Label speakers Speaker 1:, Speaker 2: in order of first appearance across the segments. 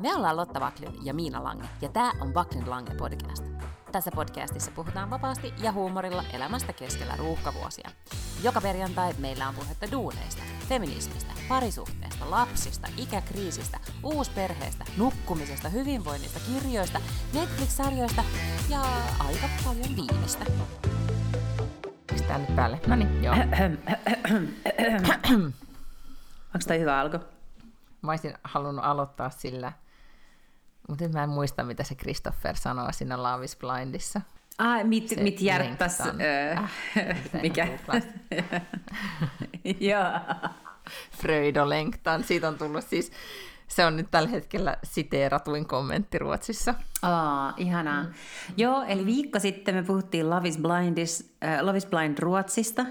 Speaker 1: Me ollaan Lotta Vaklin ja Miina Lange, ja tämä on Vaklin Lange podcast. Tässä podcastissa puhutaan vapaasti ja huumorilla elämästä keskellä ruuhkavuosia. Joka perjantai meillä on puhetta duuneista, feminismistä, parisuhteesta, lapsista, ikäkriisistä, uusperheestä, nukkumisesta, hyvinvoinnista, kirjoista, Netflix-sarjoista ja aika paljon viinistä.
Speaker 2: Pistää nyt päälle. No niin, joo.
Speaker 3: Onko toi hyvä alku?
Speaker 2: Mä olisin halunnut aloittaa sillä, mutta nyt mä en muista, mitä se Christopher sanoo siinä Love is Blindissa.
Speaker 3: Ah, mit, se mit hjärtas... Äh, mikä?
Speaker 2: Joo. Fröjdolengtan. Siitä on tullut siis... Se on nyt tällä hetkellä siteeratuin kommentti Ruotsissa.
Speaker 3: Aa, ihanaa. Mm. Joo, eli viikko sitten me puhuttiin Love is, Blindis, äh, Love is Blind Ruotsista.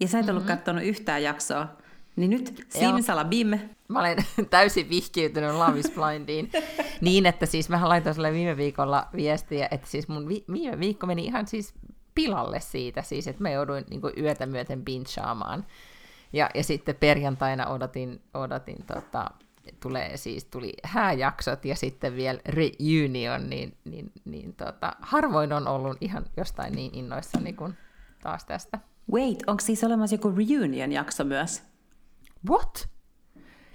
Speaker 3: Ja sä et ollut mm-hmm. katsonut yhtään jaksoa. Niin nyt simsalabim.
Speaker 2: Mä olen täysin vihkiytynyt Love is Blindiin. niin, että siis mä laitoin sulle viime viikolla viestiä, että siis mun vi- viime viikko meni ihan siis pilalle siitä, siis että mä jouduin niin yötä myöten pinchaamaan. Ja, ja sitten perjantaina odotin, odotin tota, tulee siis, tuli hääjaksot ja sitten vielä reunion, niin, niin, niin tota, harvoin on ollut ihan jostain niin innoissani kuin taas tästä.
Speaker 3: Wait, onko siis olemassa joku reunion-jakso myös?
Speaker 2: What?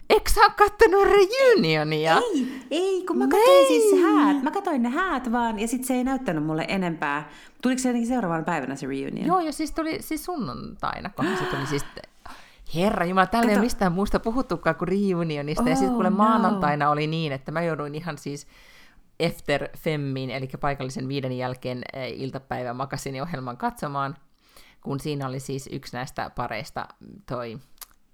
Speaker 2: Eikö sä kattonut reunionia?
Speaker 3: Ei, ei, kun mä katsoin siis häät. Mä katsoin ne häät vaan, ja sitten se ei näyttänyt mulle enempää. Tuliko se jotenkin seuraavana päivänä se reunion?
Speaker 2: Joo, ja siis tuli siis sunnuntaina, kun se tuli siis... Herra Jumala, täällä Kato. ei mistään muusta puhuttukaan kuin reunionista. Oh, ja sitten kuule no. maanantaina oli niin, että mä jouduin ihan siis Efter Femmin, eli paikallisen viiden jälkeen eh, iltapäivän makasiniohjelman katsomaan, kun siinä oli siis yksi näistä pareista toi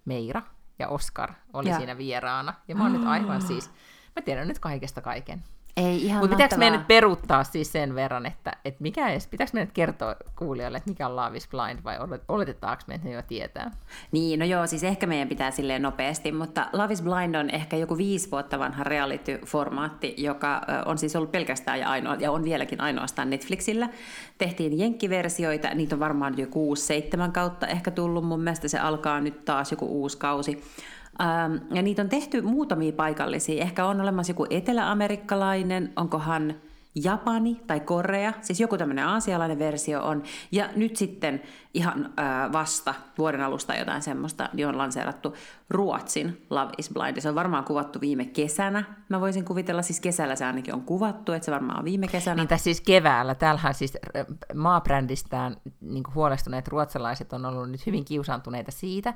Speaker 2: Meira ja Oskar oli ja. siinä vieraana. Ja mä oon nyt aivan siis, mä tiedän nyt kaikesta kaiken.
Speaker 3: Ei ihan
Speaker 2: Mutta pitääkö meidän nyt peruuttaa siis sen verran, että, että mikä edes, pitääkö meidän nyt kertoa kuulijoille, että mikä on Love is Blind vai oletetaanko me, että ne jo tietää?
Speaker 3: Niin, no joo, siis ehkä meidän pitää silleen nopeasti, mutta Love is Blind on ehkä joku viisi vuotta vanha reality-formaatti, joka on siis ollut pelkästään ja ainoa, ja on vieläkin ainoastaan Netflixillä. Tehtiin jenkkiversioita, niitä on varmaan jo kuusi, seitsemän kautta ehkä tullut, mun mielestä se alkaa nyt taas joku uusi kausi. Ja niitä on tehty muutamia paikallisia. Ehkä on olemassa joku eteläamerikkalainen, onkohan Japani tai Korea, siis joku tämmöinen aasialainen versio on. Ja nyt sitten ihan vasta vuoden alusta jotain semmoista, niin on lanseerattu Ruotsin Love is Blind. Se on varmaan kuvattu viime kesänä. Mä voisin kuvitella, siis kesällä se ainakin on kuvattu, että se varmaan on viime kesänä.
Speaker 2: Niin siis keväällä. Täällähän siis maabrändistään niin huolestuneet ruotsalaiset on ollut nyt hyvin kiusaantuneita siitä,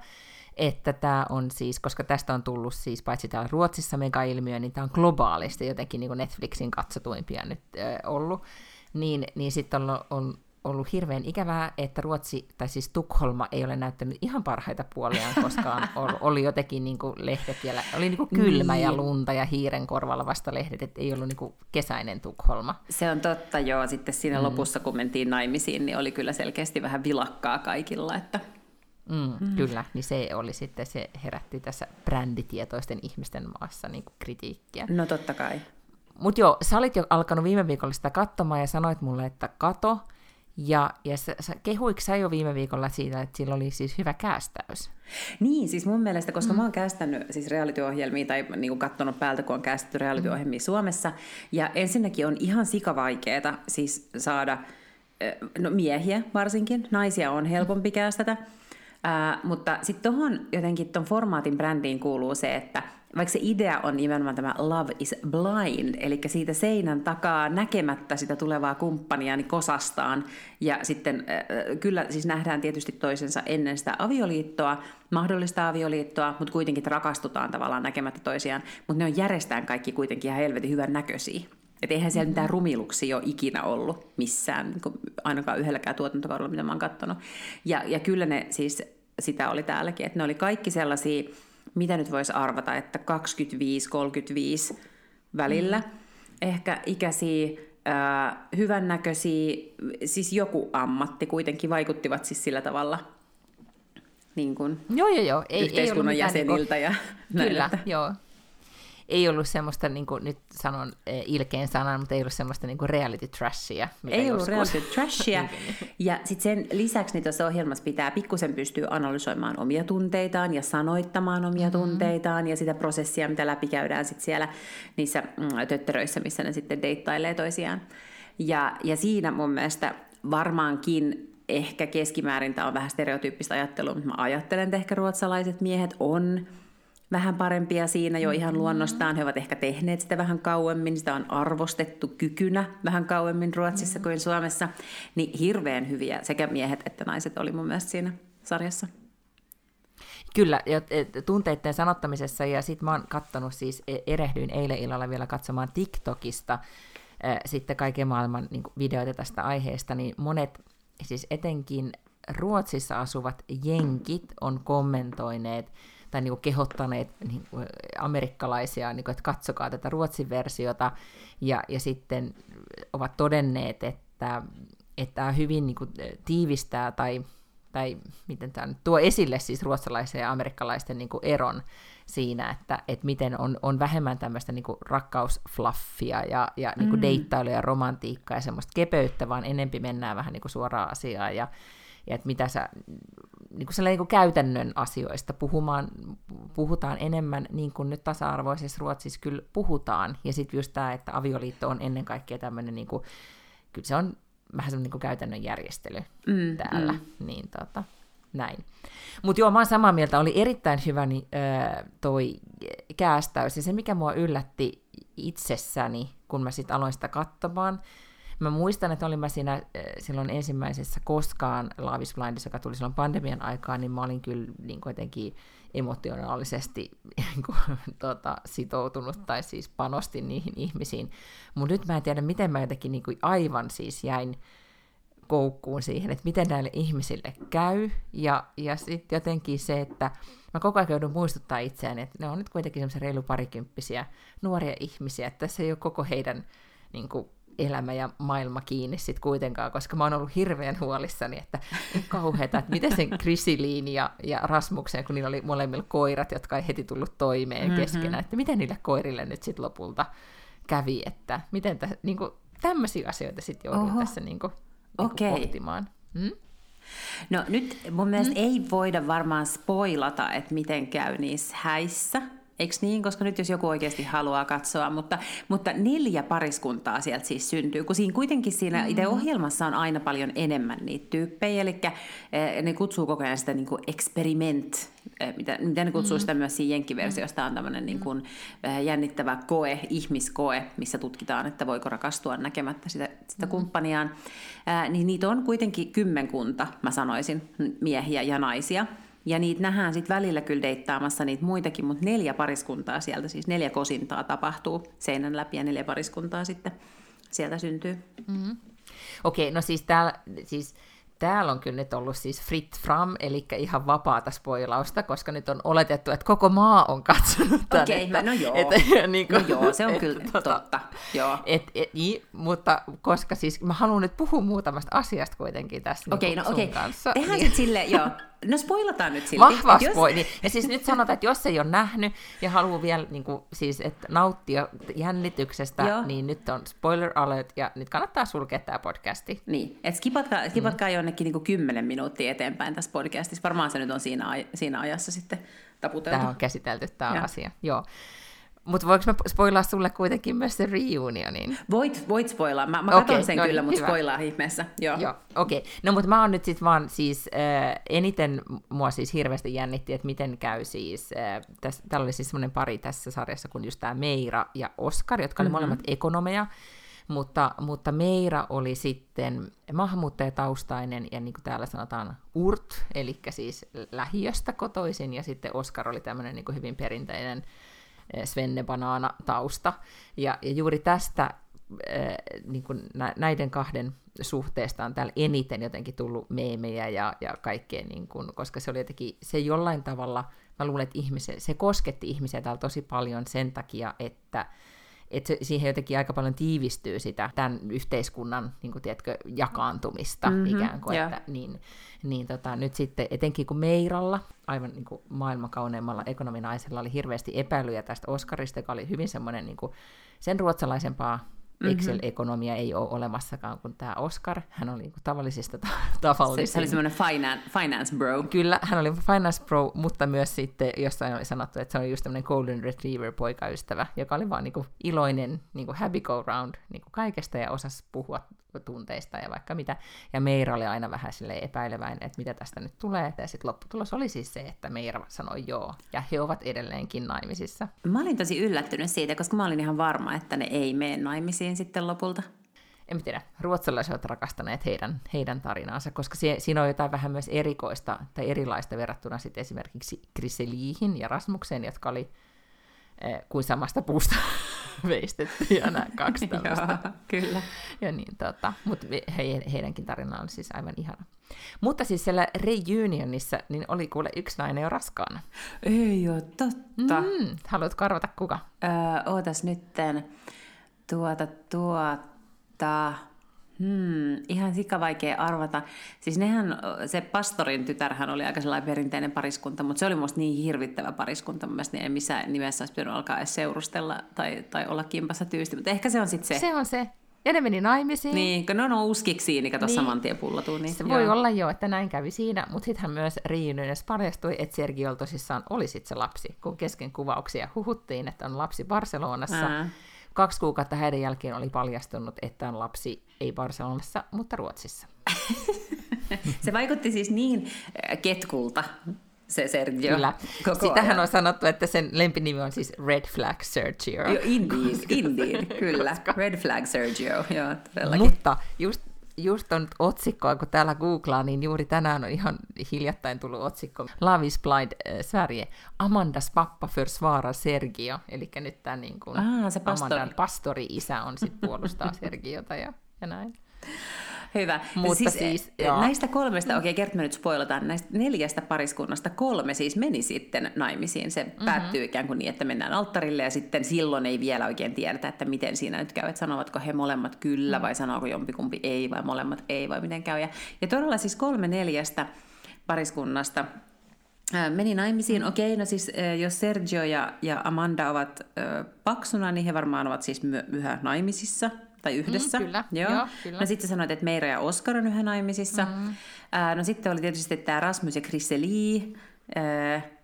Speaker 2: että tämä on siis, koska tästä on tullut siis paitsi täällä Ruotsissa mega-ilmiö, niin tämä on globaalisti jotenkin niin kuin Netflixin katsotuimpia nyt äh, ollut, niin, niin sitten on, on ollut hirveän ikävää, että Ruotsi, tai siis Tukholma, ei ole näyttänyt ihan parhaita puoliaan koskaan. Oli, oli jotenkin niin kuin lehdet vielä, oli niin kuin kylmä niin. ja lunta ja hiiren korvalla vasta lehdet, että ei ollut niin kuin kesäinen Tukholma.
Speaker 3: Se on totta, joo. Sitten siinä mm. lopussa, kun mentiin naimisiin, niin oli kyllä selkeästi vähän vilakkaa kaikilla, että
Speaker 2: Mm, mm. Kyllä, niin se oli sitten, se herätti tässä bränditietoisten ihmisten maassa niin kritiikkiä.
Speaker 3: No totta kai.
Speaker 2: Mutta joo, sä olit jo alkanut viime viikolla sitä katsomaan ja sanoit mulle, että kato. Ja, ja sä, sä, kehuiko sä jo viime viikolla siitä, että sillä oli siis hyvä kästäys?
Speaker 3: Niin, siis mun mielestä, koska mm. mä oon kästänyt siis reality-ohjelmia tai niin kuin katsonut päältä, kun on kästetty reality-ohjelmia mm. Suomessa. Ja ensinnäkin on ihan sikavaikeeta siis saada no miehiä varsinkin, naisia on helpompi kästetä. Mutta sitten tuohon jotenkin tuon formaatin brändiin kuuluu se, että vaikka se idea on nimenomaan tämä love is blind, eli siitä seinän takaa näkemättä sitä tulevaa kumppania niin kosastaan, ja sitten äh, kyllä siis nähdään tietysti toisensa ennen sitä avioliittoa, mahdollista avioliittoa, mutta kuitenkin rakastutaan tavallaan näkemättä toisiaan, mutta ne on järjestään kaikki kuitenkin ihan helvetin hyvän näköisiä. Että eihän siellä mitään rumiluksia ole ikinä ollut missään, niin ainakaan yhdelläkään tuotantokaudella, mitä mä oon katsonut. Ja, ja kyllä ne siis, sitä oli täälläkin, että ne oli kaikki sellaisia, mitä nyt voisi arvata, että 25-35 välillä. Mm. Ehkä ikäisiä, äh, hyvännäköisiä, siis joku ammatti kuitenkin vaikuttivat siis sillä tavalla niin kuin
Speaker 2: joo, joo, joo.
Speaker 3: Ei, yhteiskunnan ei jäseniltä. Niin kuin,
Speaker 2: ja kyllä, joo. Ei ollut semmoista, niin kuin nyt sanon eh, ilkeen sanan, mutta ei ollut semmoista niin kuin reality trashia.
Speaker 3: Ei ollut reality trashia. ja sitten sen lisäksi niin tuossa ohjelmassa pitää pikkusen pystyä analysoimaan omia tunteitaan ja sanoittamaan omia mm-hmm. tunteitaan ja sitä prosessia, mitä läpikäydään sitten siellä niissä mm, tötteröissä, missä ne sitten deittailee toisiaan. Ja, ja siinä mun mielestä varmaankin ehkä keskimäärin tämä on vähän stereotyyppistä ajattelua, mutta mä ajattelen, että ehkä ruotsalaiset miehet on vähän parempia siinä jo ihan mm-hmm. luonnostaan. He ovat ehkä tehneet sitä vähän kauemmin, sitä on arvostettu kykynä vähän kauemmin Ruotsissa kuin Suomessa. Niin hirveän hyviä sekä miehet että naiset oli mun mielestä siinä sarjassa.
Speaker 2: Kyllä, tunteiden sanottamisessa, ja sitten mä oon kattonut siis, e, erehdyin eilen illalla vielä katsomaan TikTokista sitten kaiken maailman niin videoita tästä aiheesta, niin monet, siis etenkin Ruotsissa asuvat jenkit on kommentoineet tai niin kuin kehottaneet niin kuin amerikkalaisia, niin kuin, että katsokaa tätä Ruotsin versiota, ja, ja sitten ovat todenneet, että, että tämä hyvin niin kuin, tiivistää tai, tai miten tämä nyt tuo esille siis ruotsalaisen ja amerikkalaisten niin kuin eron siinä, että, että miten on, on vähemmän tämmöistä niin rakkausflaffia ja, ja niin mm. deittailuja ja romantiikkaa ja semmoista kepeyttä, vaan enempi mennään vähän niin suoraan asiaan ja, ja että mitä sä niin kuin niin kuin käytännön asioista puhumaan, puhutaan enemmän niin kuin nyt tasa-arvoisessa Ruotsissa kyllä puhutaan. Ja sitten just tämä, että avioliitto on ennen kaikkea tämmöinen, niin kuin, kyllä se on vähän semmoinen niin kuin käytännön järjestely mm, täällä. Mm. Niin tota, näin. Mutta joo, mä oon samaa mieltä, oli erittäin hyvä niin, öö, toi käästäys. Ja se, mikä mua yllätti itsessäni, kun mä sitten aloin sitä katsomaan, Mä muistan, että olin mä siinä äh, silloin ensimmäisessä koskaan Laavis Blindissa, joka tuli silloin pandemian aikaan, niin mä olin kyllä niin jotenkin emotionaalisesti niin kuin, tota, sitoutunut tai siis panostin niihin ihmisiin. Mutta nyt mä en tiedä, miten mä jotenkin niin kuin aivan siis jäin koukkuun siihen, että miten näille ihmisille käy. Ja, ja sitten jotenkin se, että mä koko ajan joudun muistuttaa itseäni, että ne on nyt kuitenkin semmoisia reilu parikymppisiä nuoria ihmisiä, että tässä ei ole koko heidän niin kuin, elämä ja maailma kiinni sitten kuitenkaan, koska mä oon ollut hirveän huolissani, että kauheeta, että miten sen Krisiliin ja, ja Rasmuksen, kun niillä oli molemmilla koirat, jotka ei heti tullut toimeen mm-hmm. keskenään, että miten niille koirille nyt sitten lopulta kävi, että miten tä, niin kuin, tämmöisiä asioita sitten joudun Oho. tässä niin kuin, niin okay. pohtimaan. Hmm?
Speaker 3: No nyt mun mielestä hmm? ei voida varmaan spoilata, että miten käy niissä häissä, Eikö niin? Koska nyt jos joku oikeasti haluaa katsoa, mutta, mutta neljä pariskuntaa sieltä siis syntyy, kun siinä kuitenkin siinä mm-hmm. itse ohjelmassa on aina paljon enemmän niitä tyyppejä, eli eh, ne kutsuu koko ajan sitä niin kuin experiment, eh, mitä, mitä ne kutsuu mm-hmm. sitä myös siinä jenkkiversiosta, on tämmöinen niin kuin, eh, jännittävä koe, ihmiskoe, missä tutkitaan, että voiko rakastua näkemättä sitä, sitä mm-hmm. kumppaniaan. niin niitä on kuitenkin kymmenkunta, mä sanoisin, miehiä ja naisia. Ja niitä nähdään sitten välillä kyllä deittaamassa niitä muitakin, mutta neljä pariskuntaa sieltä, siis neljä kosintaa tapahtuu seinän läpi ja neljä pariskuntaa sitten sieltä syntyy.
Speaker 2: Mm-hmm. Okei, okay, no siis täällä, siis täällä on kyllä nyt ollut siis frit fram, eli ihan vapaata spoilausta, koska nyt on oletettu, että koko maa on katsonut
Speaker 3: tänne. Okei, okay, no joo. Et, niin kuin, no joo, se on et, kyllä tota, totta. Joo.
Speaker 2: Et, et, niin, mutta koska siis mä haluan nyt puhua muutamasta asiasta kuitenkin tässä okay, niin no, okay. kanssa.
Speaker 3: Tehdään niin. sitten silleen, joo, No spoilataan nyt silti.
Speaker 2: Vahva jos... spoili. Ja siis nyt sanotaan, että jos ei ole nähnyt ja haluaa vielä niin kuin, siis, että nauttia jännityksestä, Joo. niin nyt on spoiler alert ja nyt kannattaa sulkea tämä podcasti.
Speaker 3: Niin, että skipatkaa, skipatkaa mm. jonnekin niin kuin 10 minuuttia eteenpäin tässä podcastissa. Varmaan se nyt on siinä, siinä ajassa sitten taputeltu.
Speaker 2: Tämä on käsitelty tämä asia. Joo. Mutta voiko mä spoilaa sulle kuitenkin myös se reunionin?
Speaker 3: Voit, voit spoilaa. Mä, mä okay, sen no kyllä, niin, mutta spoilaa ihmeessä. Joo.
Speaker 2: Joo, okei. Okay. No mutta mä oon nyt sitten vaan siis äh, eniten mua siis hirveästi jännitti, että miten käy siis, äh, täs, täällä oli siis semmoinen pari tässä sarjassa kuin just tämä Meira ja Oskar, jotka mm-hmm. oli molemmat ekonomeja, mutta, mutta Meira oli sitten maahanmuuttajataustainen ja niin kuin täällä sanotaan urt, eli siis lähiöstä kotoisin, ja sitten Oskar oli tämmöinen niin hyvin perinteinen Eh, Svenne-banaana tausta. Ja, ja juuri tästä eh, niin kuin näiden kahden suhteesta on täällä eniten jotenkin tullut meemejä ja, ja kaikkea, niin kuin, koska se oli jotenkin, se jollain tavalla, mä luulen, että ihmisiä, se kosketti ihmisiä täällä tosi paljon sen takia, että että se, siihen jotenkin aika paljon tiivistyy sitä tämän yhteiskunnan niin kuin, tiedätkö, jakaantumista mm-hmm, ikään kuin. Että, niin, niin tota, nyt sitten etenkin kun Meiralla, aivan niin kuin maailmakauneimmalla ekonominaisella, oli hirveästi epäilyjä tästä Oscarista, joka oli hyvin semmoinen niin kuin, sen ruotsalaisempaa Mm-hmm. Excel-ekonomia ei ole olemassakaan kuin tämä Oscar. Hän oli niinku tavallisista ta- tavallisin.
Speaker 3: Se oli semmoinen finance, finance bro.
Speaker 2: Kyllä, hän oli finance bro, mutta myös sitten jossain oli sanottu, että se oli just tämmöinen golden retriever poikaystävä, joka oli vaan niinku iloinen, niinku happy go round niinku kaikesta ja osasi puhua tunteista ja vaikka mitä. Ja Meira oli aina vähän sille epäileväinen, että mitä tästä nyt tulee. Ja sitten lopputulos oli siis se, että Meira sanoi joo. Ja he ovat edelleenkin naimisissa.
Speaker 3: Mä olin tosi yllättynyt siitä, koska mä olin ihan varma, että ne ei mene naimisiin sitten lopulta.
Speaker 2: En tiedä, ruotsalaiset ovat rakastaneet heidän, heidän tarinaansa, koska sie, siinä on jotain vähän myös erikoista tai erilaista verrattuna sitten esimerkiksi Griseliihin ja Rasmukseen, jotka oli kuin samasta puusta veistettyjä nämä kaksi tällaista.
Speaker 3: Joo, kyllä.
Speaker 2: Ja niin, tota, mutta he, heidänkin tarina on siis aivan ihana. Mutta siis siellä reunionissa niin oli kuule yksi nainen jo raskaana.
Speaker 3: Ei ole totta.
Speaker 2: Mm, haluatko arvata kuka?
Speaker 3: Öö, ootas nytten. Tuota, tuota... Hmm, ihan vaikea arvata. Siis nehän, se pastorin tytärhän oli aika sellainen perinteinen pariskunta, mutta se oli musta niin hirvittävä pariskunta. Mun mielestä ei missään nimessä olisi pitänyt alkaa edes seurustella tai, tai olla kimpassa tyysti, mutta ehkä se on sitten se.
Speaker 2: Se on se. Ja ne meni naimisiin.
Speaker 3: Niin, kun ne on uskiksi, niin kato niin. saman tien pullatuu. Niin,
Speaker 2: se joo. voi olla jo, että näin kävi siinä, mutta sittenhän myös Riinynäs paljastui, että Sergio tosissaan oli sit se lapsi, kun kesken kuvauksia huhuttiin, että on lapsi Barcelonassa. Ää Kaksi kuukautta häiden jälkeen oli paljastunut, että on lapsi ei Barcelonassa, mutta Ruotsissa.
Speaker 3: se vaikutti siis niin äh, ketkulta, se Sergio. Kyllä.
Speaker 2: Koko Sitähän ajan. on sanottu, että sen lempinimi on siis Red Flag Sergio.
Speaker 3: Jo, indeed, indeed, kyllä. Red Flag Sergio, joo, todellakin.
Speaker 2: Mutta just just on otsikkoa, kun täällä googlaa, niin juuri tänään on ihan hiljattain tullut otsikko Love is Blind-sarje. Amandas pappa försvarar Sergio. Eli nyt tämä niin kuin ah, se pastor. Amandan pastori-isä on sitten puolustaa Sergiota ja, ja näin.
Speaker 3: Hyvä. Mutta siis, siis joo. näistä kolmesta, okei, okay, Gert, me nyt spoilataan, näistä neljästä pariskunnasta kolme siis meni sitten naimisiin. Se mm-hmm. päättyy ikään kuin niin, että mennään alttarille ja sitten silloin ei vielä oikein tiedetä, että miten siinä nyt käy, että sanovatko he molemmat kyllä vai sanooko jompikumpi ei vai molemmat ei vai miten käy. Ja, ja todella siis kolme neljästä pariskunnasta meni naimisiin. Mm. Okei, no siis jos Sergio ja, ja Amanda ovat paksuna, niin he varmaan ovat siis yhä naimisissa tai yhdessä.
Speaker 2: Mm, kyllä,
Speaker 3: joo. joo kyllä. No sitten sanoit, että Meira ja Oskar on yhä naimisissa. Mm. Ää, no sitten oli tietysti tämä Rasmus ja Chrisseli.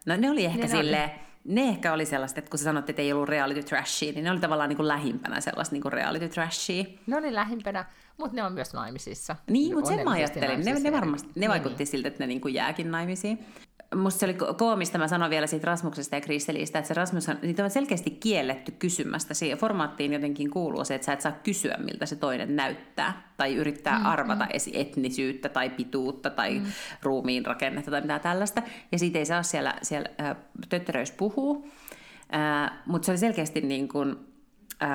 Speaker 3: no ne oli ehkä ne silleen, oli. ne ehkä oli sellaista, että kun sä sanoit, että ei ollut reality trashia, niin ne oli tavallaan niin kuin lähimpänä sellaista niin kuin reality trashia.
Speaker 2: Ne oli lähimpänä, mutta ne on myös naimisissa.
Speaker 3: Niin, mutta sen mä ajattelin. Ne, ne, varmasti, ne niin, vaikutti niin. siltä, että ne niin kuin jääkin naimisiin musta se oli koomista, mä sanon vielä siitä Rasmuksesta ja Kristelistä, että se Rasmus on, niitä on selkeästi kielletty kysymästä. Siihen formaattiin jotenkin kuuluu se, että sä et saa kysyä, miltä se toinen näyttää. Tai yrittää mm, arvata mm. etnisyyttä tai pituutta tai mm. ruumiin rakennetta tai mitä tällaista. Ja siitä ei saa siellä, siellä äh, tötteröys puhuu. Äh, Mutta se oli selkeästi niin kuin, äh,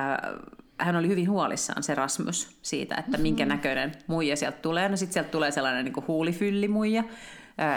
Speaker 3: hän oli hyvin huolissaan se Rasmus siitä, että minkä mm-hmm. näköinen muija sieltä tulee. No sitten sieltä tulee sellainen niin kuin huulifyllimuija,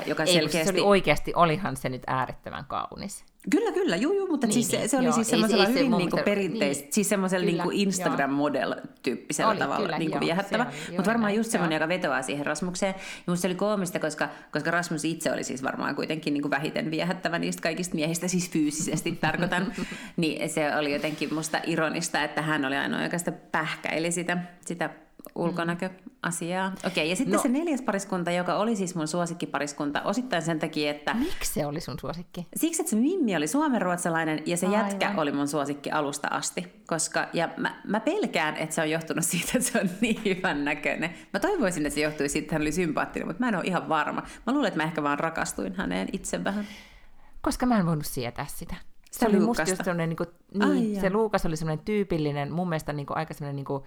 Speaker 3: joka Ei, selkeästi...
Speaker 2: se oli oikeasti, olihan se nyt äärettömän kaunis.
Speaker 3: Kyllä, kyllä, juu, juu mutta niin, siis se, se oli joo, siis semmoisella hyvin se niinku perinteistä, niin, siis semmoisella niinku Instagram-model-tyyppisellä tavalla kyllä, niinku viehättävä. Mutta varmaan just semmoinen, joka vetoaa siihen Rasmukseen. Ja se oli koomista, koska, koska Rasmus itse oli siis varmaan kuitenkin niinku vähiten viehättävä niistä kaikista miehistä, siis fyysisesti tarkoitan. niin se oli jotenkin musta ironista, että hän oli ainoa, joka sitä pähkäili sitä, sitä ulkonäköasiaa. Okei, ja sitten no. se neljäs pariskunta, joka oli siis mun suosikkipariskunta, osittain sen takia, että...
Speaker 2: Miksi se oli sun suosikki?
Speaker 3: Siksi, että se Mimmi oli suomenruotsalainen ja se Aivan. jätkä oli mun suosikki alusta asti. Koska, ja mä, mä pelkään, että se on johtunut siitä, että se on niin hyvän näköinen. Mä toivoisin, että se johtui siitä, että hän oli sympaattinen, mutta mä en ole ihan varma. Mä luulen, että mä ehkä vaan rakastuin häneen itse vähän.
Speaker 2: Koska mä en voinut sietää sitä. Se, oli musta just niin, kuin, niin Ai se Luukas oli sellainen tyypillinen, mun mielestä niin kuin, aika sellainen niin kuin,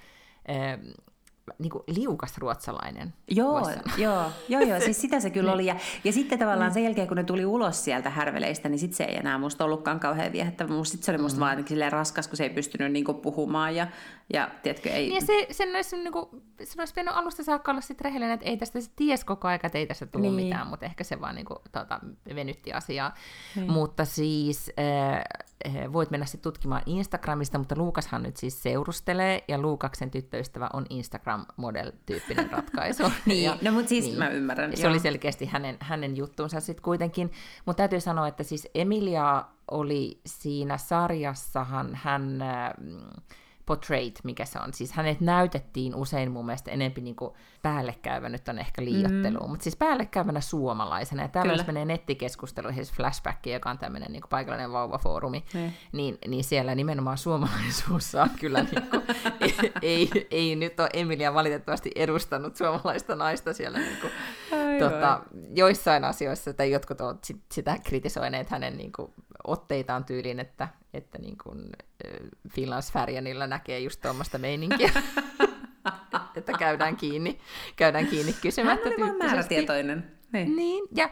Speaker 2: niin kuin liukas ruotsalainen.
Speaker 3: Joo, joo, joo, joo, siis sitä se kyllä niin. oli. Ja, ja sitten tavallaan sen jälkeen, kun ne tuli ulos sieltä härveleistä, niin sitten se ei enää musta ollutkaan kauhean viehättävä. Sitten se oli musta mm. vaan silleen raskas, kun se ei pystynyt niinku puhumaan. Ja, ja tiedätkö, ei...
Speaker 2: Niin se, sen olisi, niinku, sen olisi pitänyt alusta saakka olla sitten rehellinen, että ei tästä se ties koko aika, että ei tästä tule niin. mitään, mutta ehkä se vaan niinku, tota, venytti asiaa. Niin. Mutta siis... Äh, voit mennä sitten tutkimaan Instagramista, mutta Luukashan nyt siis seurustelee, ja Luukaksen tyttöystävä on Instagram-model-tyyppinen ratkaisu.
Speaker 3: niin,
Speaker 2: ja,
Speaker 3: no mutta siis niin, mä ymmärrän.
Speaker 2: Se
Speaker 3: joo.
Speaker 2: oli selkeästi hänen, hänen juttuunsa sitten kuitenkin, mutta täytyy sanoa, että siis Emilia oli siinä sarjassahan hän... Äh, portrayed, mikä se on. Siis hänet näytettiin usein mun mielestä enempi niin kuin päällekäyvä, nyt on ehkä liiottelu, mm. mutta siis päällekäyvänä suomalaisena. Ja täällä jos menee nettikeskusteluihin, siis Flashback, joka on tämmöinen niin paikallinen vauvafoorumi, mm. niin, niin siellä nimenomaan suomalaisuus saa kyllä, niin kuin, ei, ei, ei, nyt ole Emilia valitettavasti edustanut suomalaista naista siellä niin kuin, ai tota, joissain asioissa, tai jotkut ovat sit, sitä kritisoineet hänen niin kuin, otteitaan tyyliin, että, että niin kuin Finlandsfärjanilla näkee just tuommoista meininkiä. että käydään kiinni, käydään kiinni kysymättä
Speaker 3: Hän oli vaan määrätietoinen.
Speaker 2: Niin, niin ja,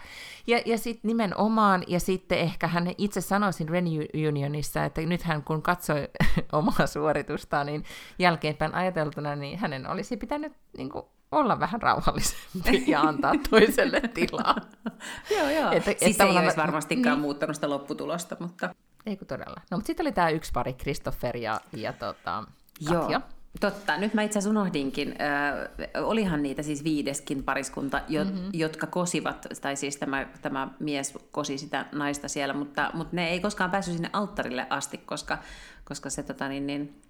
Speaker 2: ja, ja sitten nimenomaan, ja sitten ehkä hän itse sanoisin Reunionissa, että nyt hän kun katsoi omaa suoritustaan, niin jälkeenpäin ajateltuna, niin hänen olisi pitänyt niin kuin, olla vähän rauhallisempi ja antaa toiselle tilaa.
Speaker 3: joo, joo. Että, siis että ei olisi varmastikaan niin. muuttanut sitä lopputulosta, mutta...
Speaker 2: Eikö todella? No, mutta sitten oli tämä yksi pari, Christopher ja, ja tota, Katja. Joo.
Speaker 3: Totta, nyt mä itse asiassa unohdinkin, äh, olihan niitä siis viideskin pariskunta, jo, mm-hmm. jotka kosivat, tai siis tämä, tämä mies kosi sitä naista siellä, mutta, mutta ne ei koskaan päässyt sinne alttarille asti, koska, koska se tota, niin, niin,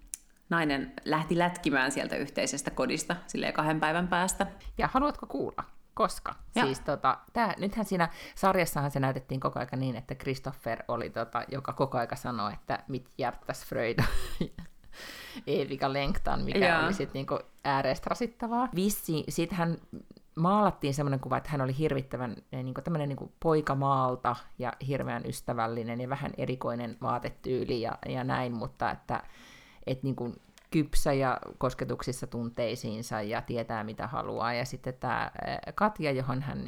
Speaker 3: nainen lähti lätkimään sieltä yhteisestä kodista sille kahden päivän päästä.
Speaker 2: Ja haluatko kuulla? Koska? Ja. Siis tota, tää, nythän siinä sarjassahan se näytettiin koko ajan niin, että Christopher oli, tota, joka koko ajan sanoi, että mit hjärtas Fröjd eviga längtan, mikä ja. oli sitten niinku ääreistä rasittavaa. Vissi, hän maalattiin semmoinen kuva, että hän oli hirvittävän eh, niin tämmöinen niin poikamaalta ja hirveän ystävällinen ja vähän erikoinen vaatetyyli ja, ja näin, mutta että et niin kuin kypsä ja kosketuksissa tunteisiinsa ja tietää mitä haluaa. Ja sitten tämä Katja, johon hän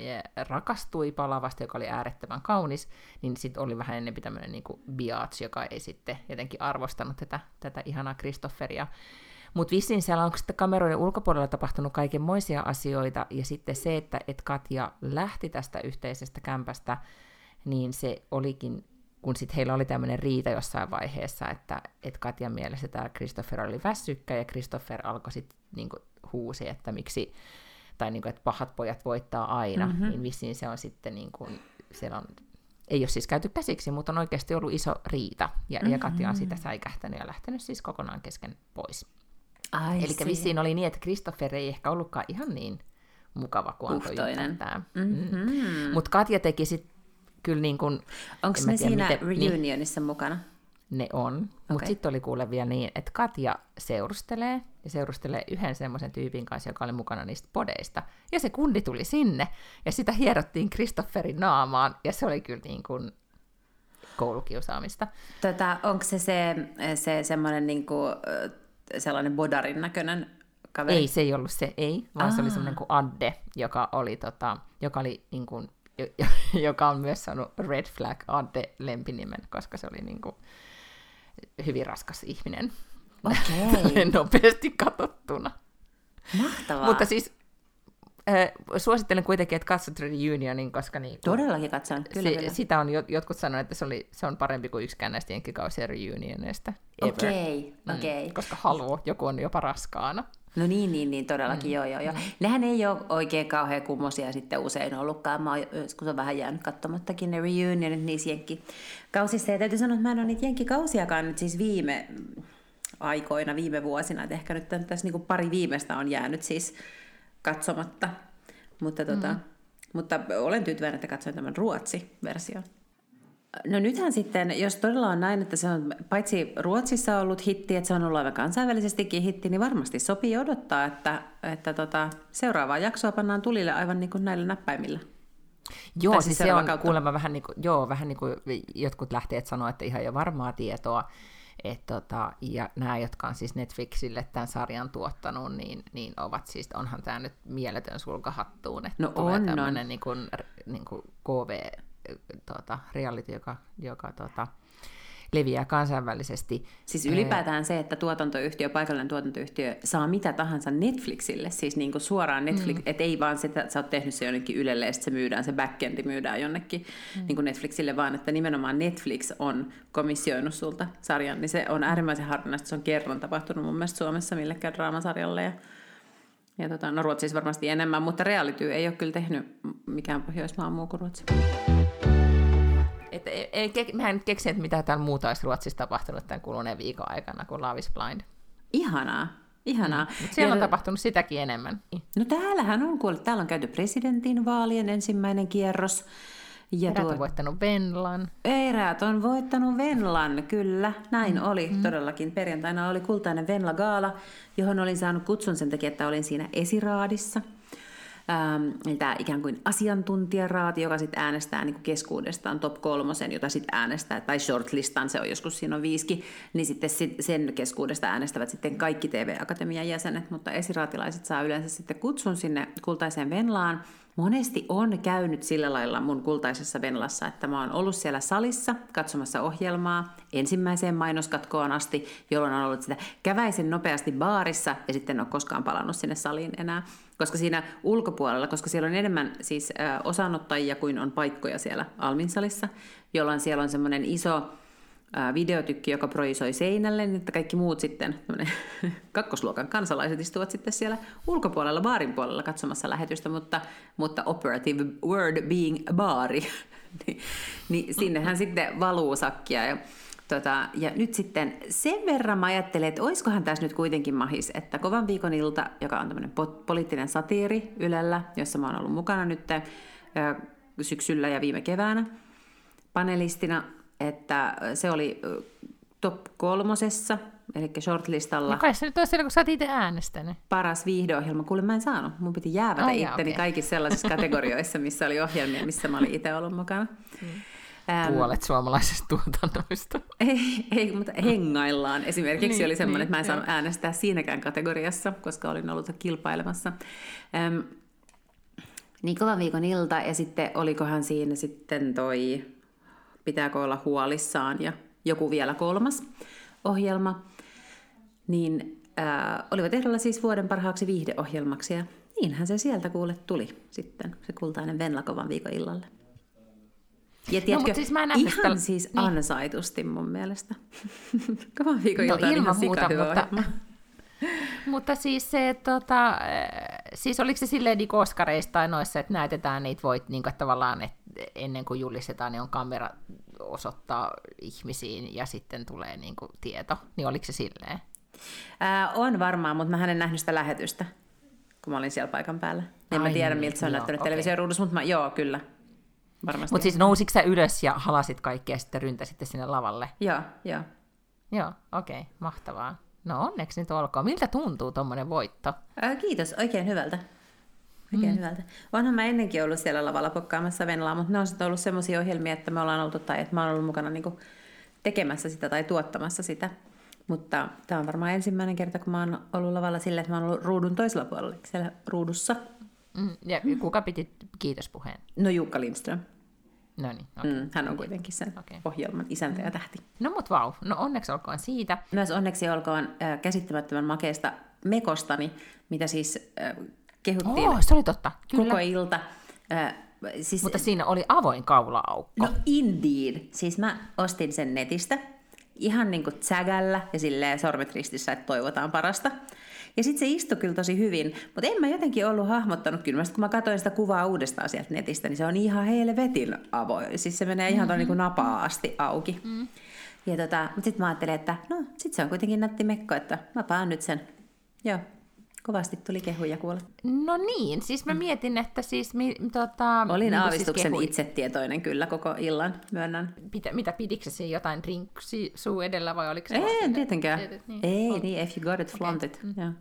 Speaker 2: rakastui palavasti, joka oli äärettömän kaunis, niin sitten oli vähän enemmän tämmöinen niin biatch, joka ei sitten jotenkin arvostanut tätä, tätä ihanaa Kristofferia. Mutta vissiin siellä on sitten kameroiden ulkopuolella tapahtunut kaikenmoisia asioita, ja sitten se, että et Katja lähti tästä yhteisestä kämpästä, niin se olikin kun sitten heillä oli tämmöinen riita jossain vaiheessa, että et Katjan mielestä tämä Christopher oli väsykkä, ja Christopher alkoi sitten niinku huusi, että miksi, tai niinku, että pahat pojat voittaa aina, mm-hmm. niin vissiin se on sitten, niinku, siellä on, ei ole siis käyty käsiksi, mutta on oikeasti ollut iso riita, ja, mm-hmm. ja Katja on sitä säikähtänyt ja lähtenyt siis kokonaan kesken pois. Eli vissiin oli niin, että Christopher ei ehkä ollutkaan ihan niin mukava kuin antoi ymmärtää. Mm-hmm. Mm. Mutta Katja teki sitten kyllä niin kuin...
Speaker 3: Onko ne tiedä, siinä miten, niin- reunionissa niin, mukana?
Speaker 2: Ne on, okay. mutta sitten oli kuule vielä niin, että Katja seurustelee, ja seurustelee yhden semmoisen tyypin kanssa, joka oli mukana niistä podeista. Ja se kundi tuli sinne, ja sitä hierottiin Kristofferin naamaan, ja se oli kyllä niin kuin koulukiusaamista.
Speaker 3: Tota, onko se, se, se semmoinen niin kuin, sellainen bodarin näköinen kaveri?
Speaker 2: Ei, se ei ollut se, ei, vaan Aa. se oli semmoinen kuin Adde, joka oli, tota, joka oli niin kuin joka on myös saanut Red Flag Adde lempinimen, koska se oli niin kuin hyvin raskas ihminen.
Speaker 3: Okay.
Speaker 2: Nopeasti katsottuna.
Speaker 3: Mahtavaa.
Speaker 2: Mutta siis äh, suosittelen kuitenkin, että katsot Reunionin, koska niin,
Speaker 3: Todellakin katson, kyllä,
Speaker 2: se,
Speaker 3: kyllä.
Speaker 2: Sitä on jotkut sanoneet, että se, oli, se on parempi kuin yksikään näistä jenkkikausien Reunioneista.
Speaker 3: Okei, okay, okei. Okay.
Speaker 2: Mm, koska haluaa, joku on jopa raskaana.
Speaker 3: No niin, niin, niin todellakin, mm. joo, joo, joo. Mm. Nehän ei ole oikein kauhean kummosia sitten usein ollutkaan. Mä oon joskus on vähän jäänyt katsomattakin ne reunionit niissä jenkkikausissa. Ja täytyy sanoa, että mä en ole niitä jenkkikausiakaan nyt siis viime aikoina, viime vuosina. Että ehkä nyt tässä niin pari viimeistä on jäänyt siis katsomatta. Mutta, tota, mm. mutta olen tyytyväinen, että katsoin tämän Ruotsi-version. No nythän sitten, jos todella on näin, että se on paitsi Ruotsissa ollut hitti, että se on ollut aivan kansainvälisestikin hitti, niin varmasti sopii odottaa, että, että tota, seuraavaa jaksoa pannaan tulille aivan niin kuin näillä näppäimillä.
Speaker 2: Joo, tai siis se on kautta. kuulemma vähän niin kuin, joo, vähän niin kuin jotkut lähteet sanoa, että ihan jo varmaa tietoa, et tota, ja nämä, jotka on siis Netflixille tämän sarjan tuottanut, niin, niin ovat siis, onhan tämä nyt mieletön sulkahattuun, että
Speaker 3: no on, tämmöinen
Speaker 2: on. Niin kuin, niin kuin KV, tuota, reality, joka, joka tuota, leviää kansainvälisesti.
Speaker 3: Siis ylipäätään se, että tuotantoyhtiö, paikallinen tuotantoyhtiö saa mitä tahansa Netflixille, siis niin kuin suoraan Netflix, mm. että ei vaan sitä, että sä oot tehnyt se jonnekin Ylelle ja sitten se myydään, se backendi myydään jonnekin mm. niin kuin Netflixille, vaan että nimenomaan Netflix on komissioinut sulta sarjan, niin se on äärimmäisen harvinaista, se on kerran tapahtunut mun mielestä Suomessa millekään draamasarjalle ja ja tota, no Ruotsissa varmasti enemmän, mutta reality ei ole kyllä tehnyt mikään Pohjoismaa muu kuin Ruotsi.
Speaker 2: Et ei, ei, mehän nyt keksin, että mitä täällä muuta olisi Ruotsissa tapahtunut tämän kuluneen viikon aikana kuin Love is Blind.
Speaker 3: Ihanaa. Ihanaa.
Speaker 2: Mm. siellä ja, on tapahtunut sitäkin enemmän.
Speaker 3: No täällähän on kuullut, täällä on käyty presidentin vaalien ensimmäinen kierros.
Speaker 2: Ja Eräät tuo... on voittanut Venlan.
Speaker 3: Eräät on voittanut Venlan, kyllä. Näin mm. oli mm. todellakin. Perjantaina oli kultainen Venla-gaala, johon olin saanut kutsun sen takia, että olin siinä esiraadissa – ähm, tämä ikään kuin asiantuntijaraati, joka sitten äänestää niin keskuudestaan top kolmosen, jota sitten äänestää, tai shortlistan, se on joskus siinä on viiski, niin sitten sen keskuudesta äänestävät sitten kaikki TV-akatemian jäsenet, mutta esiraatilaiset saa yleensä sitten kutsun sinne kultaiseen Venlaan, monesti on käynyt sillä lailla mun kultaisessa Venlassa, että mä oon ollut siellä salissa katsomassa ohjelmaa ensimmäiseen mainoskatkoon asti, jolloin on ollut sitä käväisen nopeasti baarissa ja sitten en ole koskaan palannut sinne saliin enää. Koska siinä ulkopuolella, koska siellä on enemmän siis osanottajia kuin on paikkoja siellä Almin salissa, jolloin siellä on semmoinen iso videotykki, joka projisoi seinälle, niin että kaikki muut sitten, kakkosluokan kansalaiset istuvat sitten siellä ulkopuolella, baarin puolella katsomassa lähetystä, mutta, mutta operative word being baari, niin, niin sinnehän sitten valuu sakkia. Ja, tota, ja nyt sitten sen verran mä ajattelen, että olisikohan tässä nyt kuitenkin mahis, että kovan viikon ilta, joka on tämmöinen poliittinen satiiri Ylellä, jossa mä oon ollut mukana nyt syksyllä ja viime keväänä panelistina, että se oli top kolmosessa, eli shortlistalla.
Speaker 2: No kai se nyt on siellä, kun sä oot itse äänestänyt.
Speaker 3: Paras viihdeohjelma. Kuule, mä en saanut. Mun piti jäävätä oh, itteni okay. kaikissa sellaisissa kategorioissa, missä oli ohjelmia, missä mä olin itse ollut mukana. Mm.
Speaker 2: Puolet suomalaisista tuotannoista.
Speaker 3: Ei, ei, mutta hengaillaan. Esimerkiksi niin, oli semmoinen, niin, että mä en niin, saanut äänestää siinäkään kategoriassa, koska olin ollut kilpailemassa. Ähm, niin kovan viikon ilta, ja sitten olikohan siinä sitten toi pitääkö olla huolissaan ja joku vielä kolmas ohjelma, niin ää, olivat ehdolla siis vuoden parhaaksi viihdeohjelmaksi ja niinhän se sieltä kuule tuli sitten, se kultainen Venlakovan viikon illalle. Ja no, tiedätkö, no, siis mä ihan tällä... siis niin. ansaitusti mun mielestä. Kovan viikon no, ihan muuta, mutta,
Speaker 2: mutta siis se, tota, siis oliko se silleen niin Oskareista tai noissa, että näytetään niitä voit niin kuin, tavallaan, että ennen kuin julistetaan, niin on kamera osoittaa ihmisiin ja sitten tulee niin kuin tieto. Niin oliko se silleen?
Speaker 3: Ää, on varmaan, mutta mä en nähnyt sitä lähetystä, kun mä olin siellä paikan päällä. En Ai mä tiedä, niin, miltä se on näyttänyt okay. televisioruudussa, mutta mä, joo, kyllä.
Speaker 2: Mutta siis nousitko sä ylös ja halasit kaikkea ja sitten ryntäsitte sinne lavalle?
Speaker 3: Joo, joo.
Speaker 2: Joo, okei, okay, mahtavaa. No onneksi nyt olkoon. Miltä tuntuu tuommoinen voitto?
Speaker 3: Ää, kiitos, oikein hyvältä. Oikein mm. hyvältä. Onhan mä ennenkin ollut siellä lavalla pokkaamassa Venlaa, mutta ne on sitten ollut semmoisia ohjelmia, että me ollaan oltu tai että mä oon ollut mukana niinku tekemässä sitä tai tuottamassa sitä. Mutta tämä on varmaan ensimmäinen kerta, kun mä oon ollut lavalla sillä, että mä oon ollut ruudun toisella puolella, siellä ruudussa.
Speaker 2: Mm, ja kuka piti kiitospuheen?
Speaker 3: No Jukka Lindström.
Speaker 2: No niin, okay.
Speaker 3: mm, hän on kuitenkin sen okay. ohjelman isäntä ja tähti.
Speaker 2: No mut vau, no onneksi olkoon siitä.
Speaker 3: Myös onneksi olkoon äh, käsittämättömän makeesta mekostani, mitä siis äh, kehuttiin
Speaker 2: oh, se oli totta,
Speaker 3: kyllä. koko ilta. Äh,
Speaker 2: siis, Mutta siinä oli avoin kaula-aukko.
Speaker 3: No indeed. Siis mä ostin sen netistä ihan niin kuin tsägällä ja silleen sormet ristissä, että toivotaan parasta. Ja sitten se istui kyllä tosi hyvin, mutta en mä jotenkin ollut hahmottanut kyllä. Mä kun mä katsoin sitä kuvaa uudestaan sieltä netistä, niin se on ihan helvetin avoin. Siis se menee ihan mm-hmm. niin napaa asti auki. Mm. Ja tota, mutta sitten mä ajattelin, että no, sit se on kuitenkin nätti mekko, että mä paan nyt sen. Joo, Kovasti tuli kehuja kuulla.
Speaker 2: No niin, siis mä mietin, että siis... Mi, tota,
Speaker 3: Olin niin aavistuksen siis itsetietoinen kyllä koko illan, myönnän.
Speaker 2: Mitä, mitä pidikö se jotain drinksi suu edellä vai oliko se...
Speaker 3: Ei, tietenkään. niin, Ei, on. niin, if you got it, flaunt okay. it. Mm. Yeah.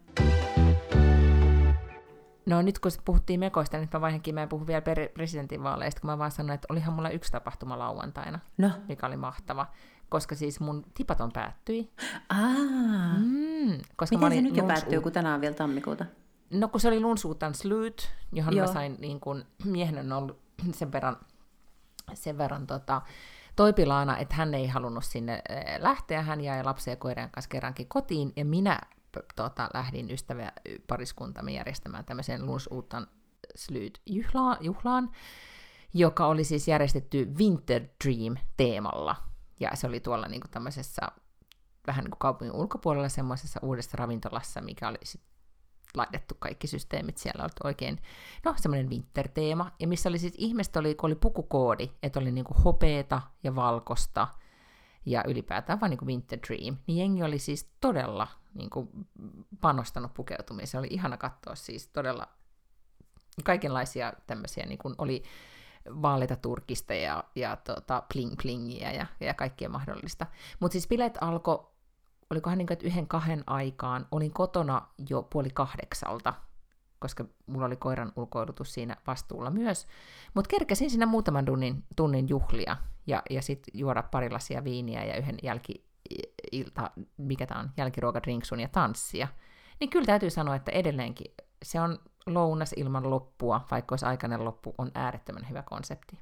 Speaker 2: No nyt kun puhuttiin mekoista, niin mä vaihankin, mä en puhu vielä presidentinvaaleista, kun mä vaan sanoin, että olihan mulla yksi tapahtuma lauantaina, no. mikä oli mahtava koska siis mun tipaton päättyi.
Speaker 3: Ah. Mm, koska Miten se nyt jo lunsu... päättyy, kun tänään on vielä tammikuuta?
Speaker 2: No kun se oli Lunsuutan Slyt, johon Joo. mä sain, niin kun, miehen on ollut sen verran, sen verran tota, Toipi Laana, että hän ei halunnut sinne lähteä, hän jäi lapsen ja koiran kanssa kerrankin kotiin, ja minä tota, lähdin ystävä pariskuntamme järjestämään tämmöisen Luns Uuttan Slyt juhlaan, joka oli siis järjestetty Winter Dream-teemalla. Ja se oli tuolla niin kuin tämmöisessä vähän niin kuin kaupungin ulkopuolella semmoisessa uudessa ravintolassa, mikä oli sit laitettu kaikki systeemit siellä, oli oikein, no semmoinen winter-teema, ja missä oli siis, ihmiset oli, kun oli pukukoodi, että oli niin kuin hopeeta ja valkosta, ja ylipäätään vain niin Winter Dream, niin jengi oli siis todella niin kuin, panostanut pukeutumiseen. Se oli ihana katsoa siis todella kaikenlaisia tämmöisiä, niin kuin oli vaaleita turkista ja, ja tota, pling plingiä ja, ja kaikkea mahdollista. Mutta siis bilet alkoi, olikohan niin kuin, että yhden kahden aikaan, olin kotona jo puoli kahdeksalta, koska mulla oli koiran ulkoilutus siinä vastuulla myös. Mutta kerkesin siinä muutaman tunnin, tunnin juhlia ja, ja sitten juoda pari lasia viiniä ja yhden jälki-ilta, mikä tämä on, jälkiruokadrinksun ja tanssia. Niin kyllä täytyy sanoa, että edelleenkin se on lounas ilman loppua, vaikka olisi aikainen loppu, on äärettömän hyvä konsepti.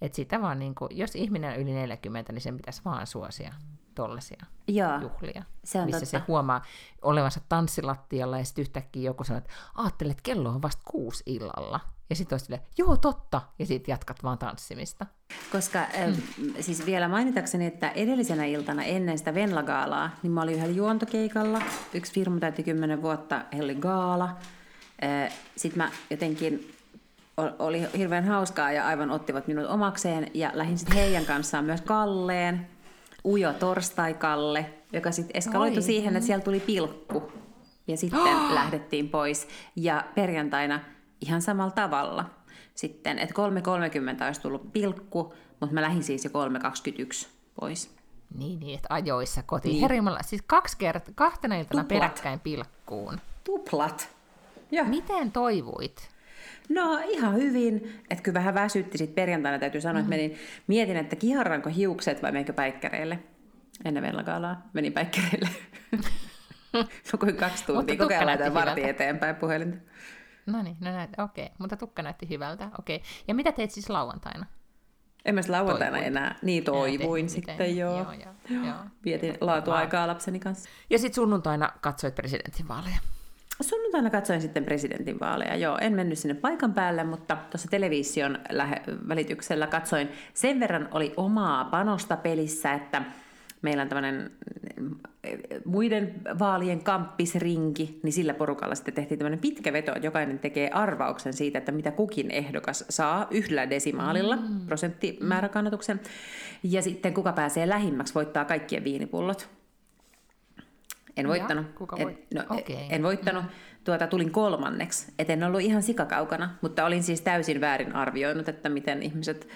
Speaker 2: Et sitä vaan, niin kuin, jos ihminen on yli 40, niin sen pitäisi vaan suosia tollaisia Joo, juhlia, se on missä totta. se huomaa olevansa tanssilattialla ja sitten yhtäkkiä joku sanoo, että ajattelet, että kello on vasta kuusi illalla. Ja sitten olisi silleen, joo totta, ja sitten jatkat vaan tanssimista.
Speaker 3: Koska mm. siis vielä mainitakseni, että edellisenä iltana ennen sitä Venla-gaalaa, niin mä olin yhdellä juontokeikalla. Yksi firma täytti kymmenen vuotta, he oli gaala. Sitten mä jotenkin oli hirveän hauskaa ja aivan ottivat minut omakseen ja lähdin sitten heidän kanssaan myös Kalleen, Ujo Torstai-Kalle, joka sitten eskaloitui Oi. siihen, että siellä tuli pilkku ja sitten oh! lähdettiin pois. Ja perjantaina ihan samalla tavalla sitten, että 3.30 olisi tullut pilkku, mutta mä lähdin siis jo 3.21 pois.
Speaker 2: Niin, niin, että ajoissa kotiin. Niin. Herjumalla, siis kaksi kertaa, kahtena iltana Tuplat. peräkkäin pilkkuun.
Speaker 3: Tuplat.
Speaker 2: Ja. Miten toivuit?
Speaker 3: No ihan hyvin. Että kyllä vähän väsytti sitten perjantaina, täytyy sanoa, mm-hmm. että menin, mietin, että kiharranko hiukset vai menkö päikkäreille. Ennen Vellagaalaa menin päikkäreille. no kuin kaksi tuntia, koko ajan laitan varti eteenpäin puhelinta.
Speaker 2: No niin, no näet, okei. Okay. Mutta tukka näytti hyvältä, okei. Okay. Ja mitä teit siis lauantaina?
Speaker 3: En mä lauantaina toivuin. enää. Niin toivuin sitten, miten? joo. joo, joo, joo. Vietin laatuaikaa lapseni kanssa.
Speaker 2: Ja sitten sunnuntaina katsoit presidentinvaaleja.
Speaker 3: Sunnuntaina katsoin sitten presidentinvaaleja. Joo, en mennyt sinne paikan päälle, mutta tuossa television lähe- välityksellä katsoin. Sen verran oli omaa panosta pelissä, että meillä on tämmöinen muiden vaalien kamppisrinki, niin sillä porukalla sitten tehtiin tämmöinen pitkä veto, että jokainen tekee arvauksen siitä, että mitä kukin ehdokas saa yhdellä desimaalilla mm. prosenttimääräkannatuksen. Ja sitten kuka pääsee lähimmäksi, voittaa kaikkien viinipullot. En voittanut. Ja, kuka voi? en, no, okay. en voittanut. Tuota, tulin kolmanneksi. Et en ollut ihan sikakaukana, mutta olin siis täysin väärin arvioinut, että miten ihmiset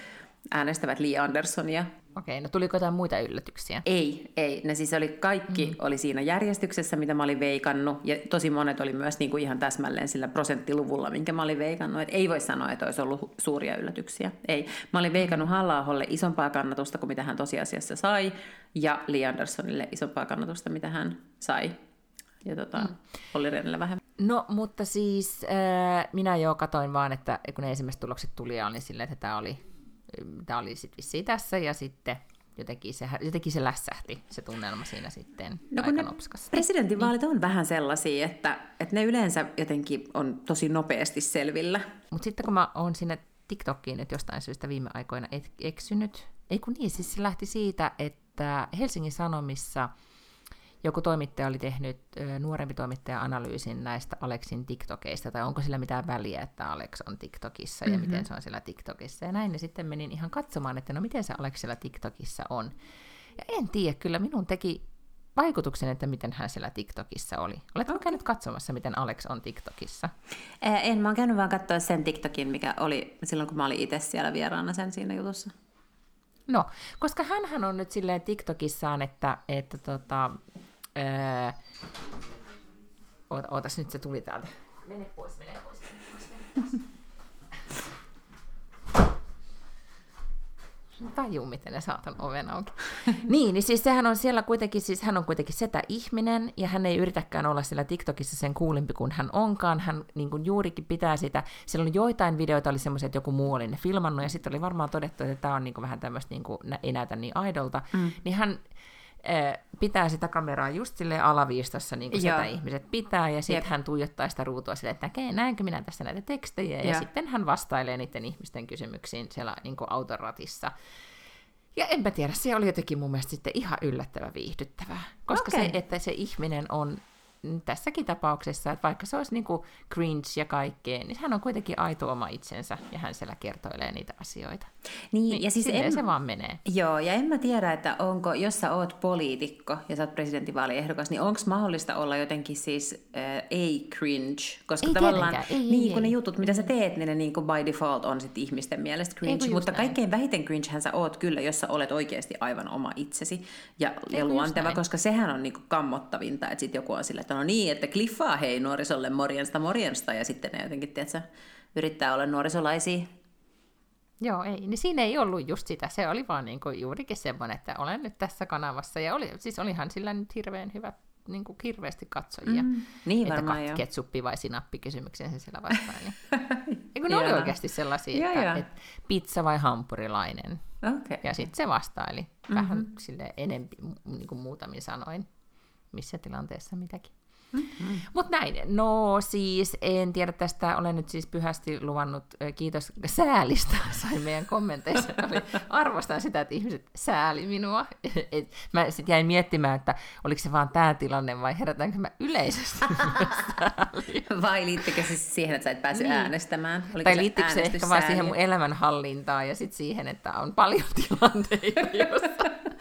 Speaker 3: äänestävät Lee Andersonia.
Speaker 2: Okei, no tuliko jotain muita yllätyksiä?
Speaker 3: Ei, ei. Ne siis oli kaikki mm. oli siinä järjestyksessä, mitä mä olin veikannut, ja tosi monet oli myös niin kuin ihan täsmälleen sillä prosenttiluvulla, minkä mä olin veikannut. Et ei voi sanoa, että olisi ollut suuria yllätyksiä. Ei. Mä olin veikannut halla isompaa kannatusta kuin mitä hän tosiasiassa sai, ja Lee Andersonille isompaa kannatusta, mitä hän sai. Ja tota, mm. oli Renellä vähän.
Speaker 2: No, mutta siis äh, minä jo katoin vaan, että kun ne ensimmäiset tulokset tuli, ja olin silleen, että tämä oli tämä oli sitten vissiin tässä, ja sitten jotenkin se, jotenkin se lässähti, se tunnelma siinä sitten no, aika nopskasti.
Speaker 3: Presidentinvaalit niin. on vähän sellaisia, että, että ne yleensä jotenkin on tosi nopeasti selvillä.
Speaker 2: Mutta sitten kun mä oon sinne TikTokiin nyt jostain syystä viime aikoina eksynyt, ei kun niin, siis se lähti siitä, että Helsingin Sanomissa – joku toimittaja oli tehnyt, nuorempi toimittaja analyysin näistä Aleksin TikTokeista, tai onko sillä mitään väliä, että Alex on TikTokissa ja mm-hmm. miten se on siellä TikTokissa. Ja näin, ja sitten menin ihan katsomaan, että no miten se Alex siellä TikTokissa on. Ja en tiedä, kyllä minun teki vaikutuksen, että miten hän siellä TikTokissa oli. Oletko okay. käynyt katsomassa, miten Alex on TikTokissa?
Speaker 3: En, mä oon käynyt vaan katsoa sen TikTokin, mikä oli silloin, kun mä olin itse siellä vieraana sen siinä jutussa.
Speaker 2: No, koska hän on nyt silleen TikTokissaan, että, että tota, Öö, ootas, nyt se tuli täältä. Mene pois, mene pois. Mene pois. Tai tajuu, miten ne saatan oven auki. niin, niin siis sehän on siellä kuitenkin, siis hän on kuitenkin setä ihminen, ja hän ei yritäkään olla siellä TikTokissa sen kuulimpi kuin hän onkaan. Hän niin kuin juurikin pitää sitä, siellä oli joitain videoita, oli semmoisia, että joku muu oli ne filmannut, ja sitten oli varmaan todettu, että tämä on niin kuin vähän tämmöistä, niin kuin, ei näytä niin aidolta. Mm. Niin hän pitää sitä kameraa just sille alaviistossa, niin kuin sitä ihmiset pitää, ja sitten hän tuijottaa sitä ruutua sille, että näkee, näenkö minä tässä näitä tekstejä, ja, ja sitten hän vastailee niiden ihmisten kysymyksiin siellä niin kuin autoratissa. Ja enpä tiedä, se oli jotenkin mun mielestä sitten ihan yllättävän viihdyttävää, koska okay. se, että se ihminen on tässäkin tapauksessa, että vaikka se olisi niin kuin cringe ja kaikkea, niin hän on kuitenkin aito oma itsensä ja hän siellä kertoilee niitä asioita.
Speaker 3: Niin, niin ja siis en,
Speaker 2: se vaan menee.
Speaker 3: Joo, ja en mä tiedä, että onko, jos sä oot poliitikko ja sä oot presidentinvaaliehdokas, niin onko mahdollista olla jotenkin siis äh, ei cringe, koska ei tavallaan ei, niin, ei, kun ne jutut, mitä sä teet, niin ne niin kuin by default on sit ihmisten mielestä cringe, ei, mutta näin. kaikkein vähiten cringehän sä oot kyllä, jos sä olet oikeasti aivan oma itsesi ja, ja luonteva, koska sehän on niin kuin kammottavinta, että sit joku on sillä, että no niin, että kliffaa hei nuorisolle morjensta morjensta ja sitten ne jotenkin, tiedätkö, yrittää olla nuorisolaisia
Speaker 2: Joo, ei, niin siinä ei ollut just sitä. Se oli vaan niin kuin juurikin semmoinen, että olen nyt tässä kanavassa. Ja oli, siis olihan sillä nyt hirveän hyvä, niin kuin hirveästi katsojia. Mm,
Speaker 3: niin
Speaker 2: että
Speaker 3: varmaan,
Speaker 2: kat- ketsuppi vai sinappi kysymykseen se siellä vastaili. ja kun ne oli oikeasti sellaisia, että, että pizza vai hampurilainen.
Speaker 3: Okay.
Speaker 2: Ja sitten se vastaili mm-hmm. vähän sille enempi, niin kuin muutamin sanoin, missä tilanteessa mitäkin. Mm-hmm. Mutta näin, no siis en tiedä tästä, olen nyt siis pyhästi luvannut, kiitos säälistä, sai meidän kommenteissa, arvostan sitä, että ihmiset sääli minua. Et mä sitten jäin miettimään, että oliko se vaan tämä tilanne vai herätäänkö mä yleisesti
Speaker 3: Vai liittyykö se siihen, että sä et päässyt niin. äänestämään?
Speaker 2: Oliko tai liittyykö se ehkä vaan siihen mun elämänhallintaan ja sitten siihen, että on paljon tilanteita, joissa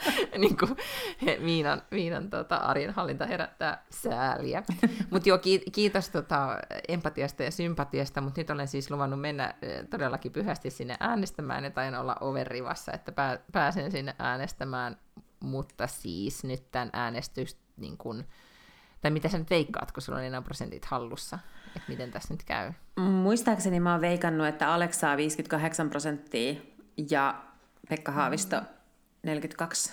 Speaker 2: niin kuin, he, Miinan, Miinan tota, arjen hallinta herättää sääliä. Mutta joo, kiitos tota, empatiasta ja sympatiasta, mutta nyt olen siis luvannut mennä todellakin pyhästi sinne äänestämään ja tain olla overrivassa, että pää, pääsen sinne äänestämään, mutta siis nyt tämän äänestys, niin kun, tai mitä sä nyt veikkaat, kun sulla on enää prosentit hallussa, että miten tässä nyt käy?
Speaker 3: Muistaakseni mä oon veikannut, että Alex saa 58 prosenttia ja Pekka Haavisto 42.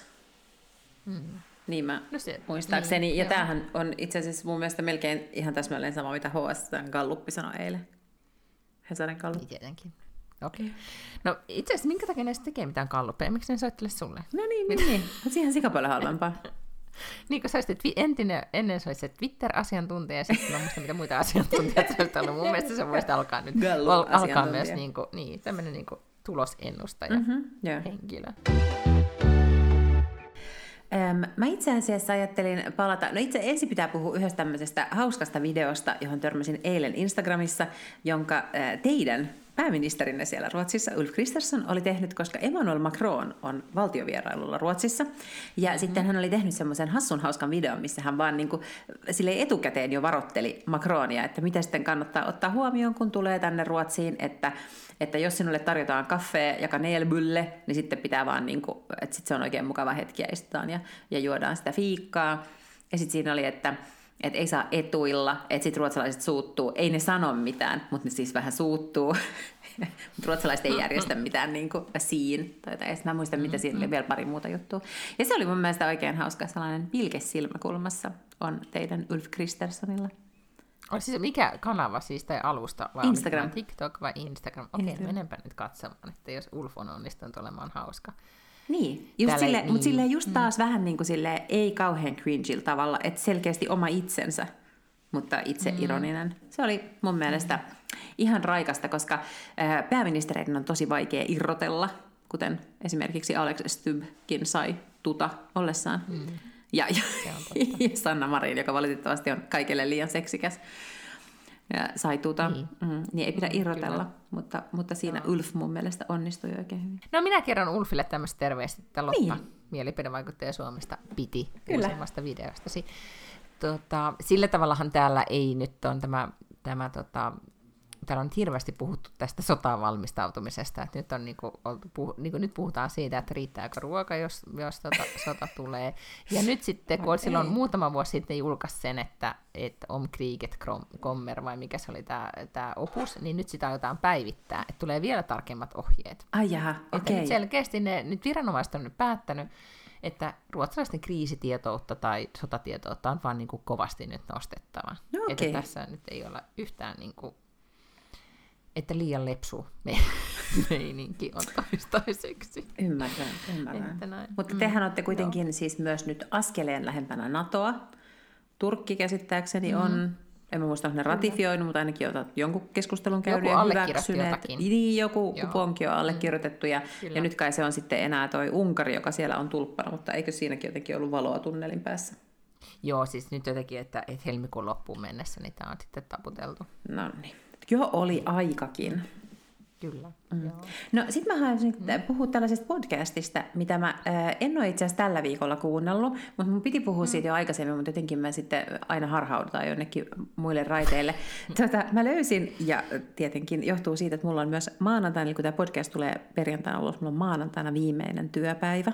Speaker 3: Mm. Niin mä no se, muistaakseni. Niin, ja joo. tämähän on itse asiassa mun mielestä melkein ihan täsmälleen sama, mitä HS Galluppi sanoi eilen. Hesarin Gallup.
Speaker 2: Niin tietenkin. Okei. Okay. No itse asiassa minkä takia ne tekee mitään kalluppeja? Miksi ne soittele sulle?
Speaker 3: No niin, niin, niin. siihen sika paljon halvempaa.
Speaker 2: niin kuin sä olisit, entinen, ennen sä olisit Twitter-asiantuntija, ja sitten mä muistan, mitä muita asiantuntijoita sä ollut. Mun mielestä sä voisit alkaa nyt alkaa myös niin kuin, niin, tämmöinen niin kuin tulosennustaja mm-hmm, yeah. henkilö.
Speaker 3: Mä itse asiassa ajattelin palata, no itse ensin pitää puhua yhdestä tämmöisestä hauskasta videosta, johon törmäsin eilen Instagramissa, jonka teidän pääministerinne siellä Ruotsissa, Ulf Kristersson, oli tehnyt, koska Emmanuel Macron on valtiovierailulla Ruotsissa. Ja mm-hmm. sitten hän oli tehnyt semmoisen hassun hauskan videon, missä hän vaan niin kuin, sille etukäteen jo varotteli Macronia, että mitä sitten kannattaa ottaa huomioon, kun tulee tänne Ruotsiin, että, että jos sinulle tarjotaan kaffea ja kanelbulle, niin sitten pitää vaan, niin kuin, että sitten se on oikein mukava hetki ja istutaan ja, ja juodaan sitä fiikkaa. Ja sitten siinä oli, että että ei saa etuilla, että sitten ruotsalaiset suuttuu. Ei ne sano mitään, mutta ne siis vähän suuttuu. mutta ruotsalaiset ei järjestä mitään niin kuin siin. Tai, mä muistan, mitä siinä oli vielä pari muuta juttua. Ja se oli mun mielestä oikein hauska sellainen pilke silmäkulmassa on teidän Ulf Kristerssonilla.
Speaker 2: On siis mikä kanava siis tai alusta? Vai
Speaker 3: Instagram.
Speaker 2: TikTok vai Instagram? Okei, okay, menenpä nyt katsomaan, että jos Ulf on onnistunut olemaan hauska.
Speaker 3: Niin, just sille, niin. mutta silleen just mm. taas mm. vähän niin kuin sille ei kauhean cringeillä tavalla, että selkeästi oma itsensä, mutta itse mm. ironinen. Se oli mun mielestä mm. ihan raikasta, koska äh, pääministereiden on tosi vaikea irrotella, kuten esimerkiksi Alex Stybkin sai tuta ollessaan. Mm. Ja, ja, ja Sanna Marin, joka valitettavasti on kaikille liian seksikäs ja sai tuta, niin. Mm, niin ei pidä mm, irrotella, mutta, mutta siinä no. Ulf mun mielestä onnistui oikein hyvin.
Speaker 2: No minä kerron Ulfille tämmöistä terveistä, että Lotta, niin. mielipidevaikuttaja Suomesta, piti Kyllä. uusimmasta videostasi. Tota, sillä tavallahan täällä ei nyt on tämä, tämä tota, täällä on hirveästi puhuttu tästä sotaan valmistautumisesta, että nyt, on niinku oltu, puh, niinku nyt puhutaan siitä, että riittääkö ruoka, jos, jos tota, sota tulee. Ja nyt sitten, kun silloin muutama vuosi sitten julkaisi sen, että, että Om Kriget Kommer, vai mikä se oli tämä opus, niin nyt sitä aiotaan päivittää, että tulee vielä tarkemmat ohjeet.
Speaker 3: Ai jaha, okei. Okay.
Speaker 2: selkeästi ne, nyt viranomaiset on nyt päättänyt, että ruotsalaisten kriisitietoutta tai sotatietoutta on vaan niin kuin kovasti nyt nostettava. No okay. Että tässä nyt ei olla yhtään niin kuin, että liian lepsu me, meininki on toistaiseksi.
Speaker 3: Ymmärrän, ymmärrän. Mutta mm, tehän olette kuitenkin joo. siis myös nyt askeleen lähempänä NATOa. Turkki käsittääkseni mm. on en mä muista, onko ne ratifioinut, mutta ainakin otat jonkun keskustelun käynyt
Speaker 2: ja hyväksyneet.
Speaker 3: Niin, joku Joo. kuponki on allekirjoitettu. Ja, ja nyt kai se on sitten enää toi Unkari, joka siellä on tulppana, mutta eikö siinäkin jotenkin ollut valoa tunnelin päässä?
Speaker 2: Joo, siis nyt jotenkin, että, että helmikuun loppuun mennessä niin tämä on sitten taputeltu.
Speaker 3: No niin. Jo oli aikakin.
Speaker 2: Kyllä. Mm.
Speaker 3: No sitten mä haluaisin mm. puhua tällaisesta podcastista, mitä mä äh, en ole itse asiassa tällä viikolla kuunnellut, mutta mun piti puhua mm. siitä jo aikaisemmin, mutta jotenkin mä sitten aina harhaudutaan jonnekin muille raiteille. tota, mä löysin, ja tietenkin johtuu siitä, että mulla on myös maanantaina, eli kun tämä podcast tulee perjantaina ulos, mulla on maanantaina viimeinen työpäivä.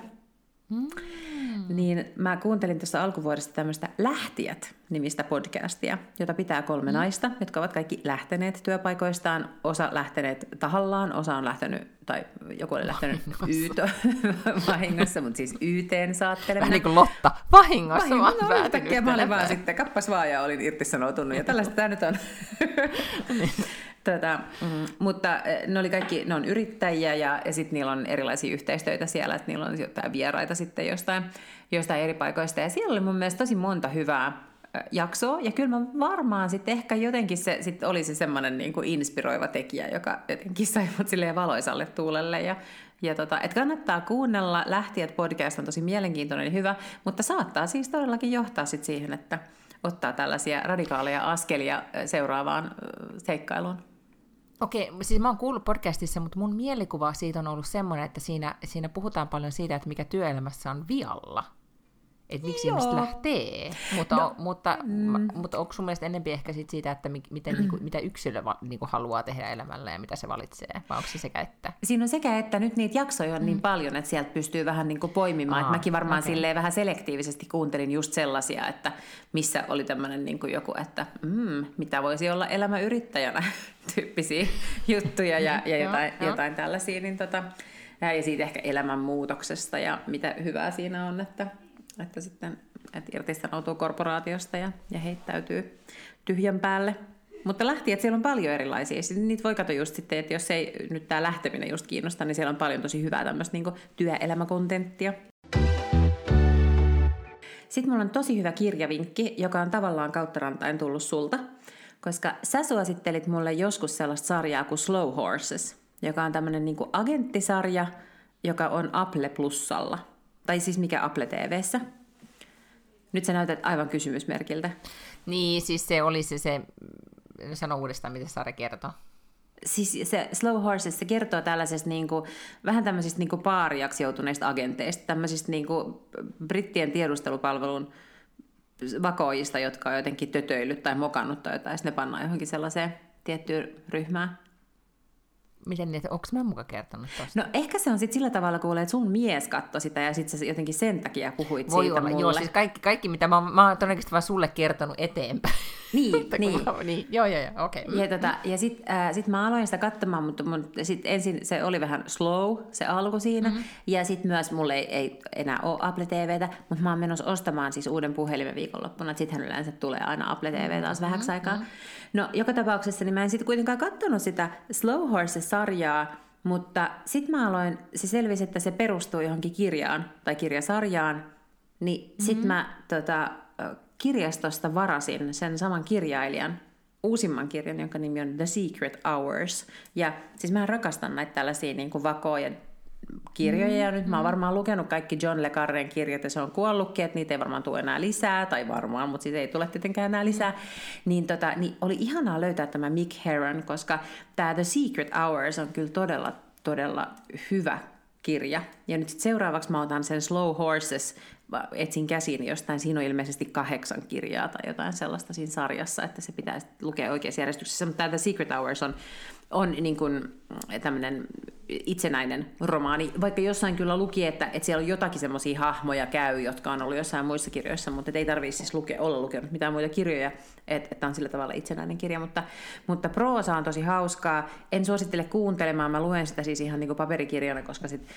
Speaker 3: Mm. Niin mä kuuntelin tuossa alkuvuodesta tämmöistä Lähtijät-nimistä podcastia, jota pitää kolme mm. naista, jotka ovat kaikki lähteneet työpaikoistaan. Osa lähteneet tahallaan, osa on lähtenyt, tai joku oli lähtenyt YTO vahingossa, mutta siis YTn saattelemana. Vähän
Speaker 2: niin kuin Lotta, vahingossa, vahingossa
Speaker 3: mä oon Mä olin vaan sitten kappas vaan ja olin irtisanoutunut ja tällaista tämä nyt on. Niin. Tätä, mm, mutta eh, ne oli kaikki, ne on yrittäjiä ja, ja sitten niillä on erilaisia yhteistöitä siellä, että niillä on jotain vieraita sitten jostain, jostain eri paikoista. Ja siellä oli mun mielestä tosi monta hyvää eh, jaksoa. Ja kyllä mä varmaan sitten ehkä jotenkin se sit oli se semmoinen niin kuin inspiroiva tekijä, joka jotenkin sai mut silleen valoisalle tuulelle. Ja, ja tota, et kannattaa kuunnella. Lähtijät podcast on tosi mielenkiintoinen ja hyvä, mutta saattaa siis todellakin johtaa sit siihen, että ottaa tällaisia radikaaleja askelia eh, seuraavaan seikkailuun.
Speaker 2: Okei, siis mä oon kuullut podcastissa, mutta mun mielikuva siitä on ollut semmoinen, että siinä, siinä puhutaan paljon siitä, että mikä työelämässä on vialla että miksi Joo. ihmiset lähtee. Mutta, no, mutta, mm. mutta onko sun mielestä enemmän ehkä sit siitä, että miten, niinku, mitä yksilö va, niinku haluaa tehdä elämällä ja mitä se valitsee? Vai onko se sekä että?
Speaker 3: Siinä on sekä että nyt niitä jaksoja on niin mm. niin paljon, että sieltä pystyy vähän niinku poimimaan. Aha, mäkin varmaan okay. silleen vähän selektiivisesti kuuntelin just sellaisia, että missä oli tämmöinen niinku joku, että mm, mitä voisi olla elämä yrittäjänä tyyppisiä juttuja ja, ja jotain, joo, jotain tällaisia. Niin tota, ja siitä ehkä elämänmuutoksesta ja mitä hyvää siinä on, että että sitten että irtisanoutuu korporaatiosta ja, ja heittäytyy tyhjän päälle. Mutta lähti, että siellä on paljon erilaisia. Sitten niitä voi katsoa just sitten, että jos ei nyt tämä lähteminen just kiinnosta, niin siellä on paljon tosi hyvää tämmöistä niin työelämäkontenttia. Sitten mulla on tosi hyvä kirjavinkki, joka on tavallaan kautta rantain tullut sulta, koska sä suosittelit mulle joskus sellaista sarjaa kuin Slow Horses, joka on tämmöinen niin agenttisarja, joka on Apple Plusalla – tai siis mikä Apple TVssä. Nyt sä näytät aivan kysymysmerkiltä.
Speaker 2: Niin, siis se oli se, se sano uudestaan, mitä Sari kertoo.
Speaker 3: Siis se Slow Horses, se kertoo tällaisesta niin kuin, vähän tämmöisistä niin kuin paariaksi joutuneista agenteista, tämmöisistä niin kuin brittien tiedustelupalvelun vakoojista, jotka on jotenkin tötöillyt tai mokannut tai jotain, ja ne pannaan johonkin sellaiseen tiettyyn ryhmään.
Speaker 2: Miten niin, onko mä muka kertonut tosta?
Speaker 3: No ehkä se on sitten sillä tavalla kuulee, että sun mies katsoi sitä ja sitten sä jotenkin sen takia puhuit
Speaker 2: Voi
Speaker 3: siitä
Speaker 2: olla,
Speaker 3: mulle.
Speaker 2: joo, siis kaikki, kaikki mitä mä, mä oon todennäköisesti vaan sulle kertonut eteenpäin.
Speaker 3: Niin, niin.
Speaker 2: Mä, niin. Joo, joo, joo, okei. Okay.
Speaker 3: Ja, tota, ja sitten äh, sit mä aloin sitä katsomaan, mutta mun, sit ensin se oli vähän slow, se alku siinä. Mm-hmm. Ja sitten myös mulle ei, ei enää ole Apple TVtä, mutta mä oon menossa ostamaan siis uuden puhelimen viikonloppuna. Sittenhän yleensä tulee aina Apple TV taas mm-hmm. vähäksi aikaa. Mm-hmm. No joka tapauksessa niin mä en sitten kuitenkaan katsonut sitä Slow Horses-sarjaa, mutta sitten mä aloin, se selvisi, että se perustuu johonkin kirjaan tai kirjasarjaan, niin mm-hmm. sitten mä tota, kirjastosta varasin sen saman kirjailijan uusimman kirjan, jonka nimi on The Secret Hours. Ja siis mä rakastan näitä tällaisia niin kuin vakoja kirjoja, ja nyt mä oon mm. varmaan lukenut kaikki John Le Carren kirjat, ja se on kuollutkin, että niitä ei varmaan tule enää lisää, tai varmaan, mutta siitä ei tule tietenkään enää lisää. Niin, tota, niin oli ihanaa löytää tämä Mick Heron, koska tämä The Secret Hours on kyllä todella, todella hyvä kirja. Ja nyt sit seuraavaksi mä otan sen Slow Horses, mä etsin käsiin jostain, siinä on ilmeisesti kahdeksan kirjaa tai jotain sellaista siinä sarjassa, että se pitää lukea oikeassa järjestyksessä. Mutta tämä Secret Hours on, on niin kuin tämmöinen itsenäinen romaani, vaikka jossain kyllä luki, että, että siellä on jotakin semmoisia hahmoja käy, jotka on ollut jossain muissa kirjoissa, mutta ei tarvitse siis lukea, olla lukenut mitään muita kirjoja, että, että on sillä tavalla itsenäinen kirja, mutta, mutta proosa on tosi hauskaa. En suosittele kuuntelemaan, mä luen sitä siis ihan niin kuin paperikirjana, koska sit,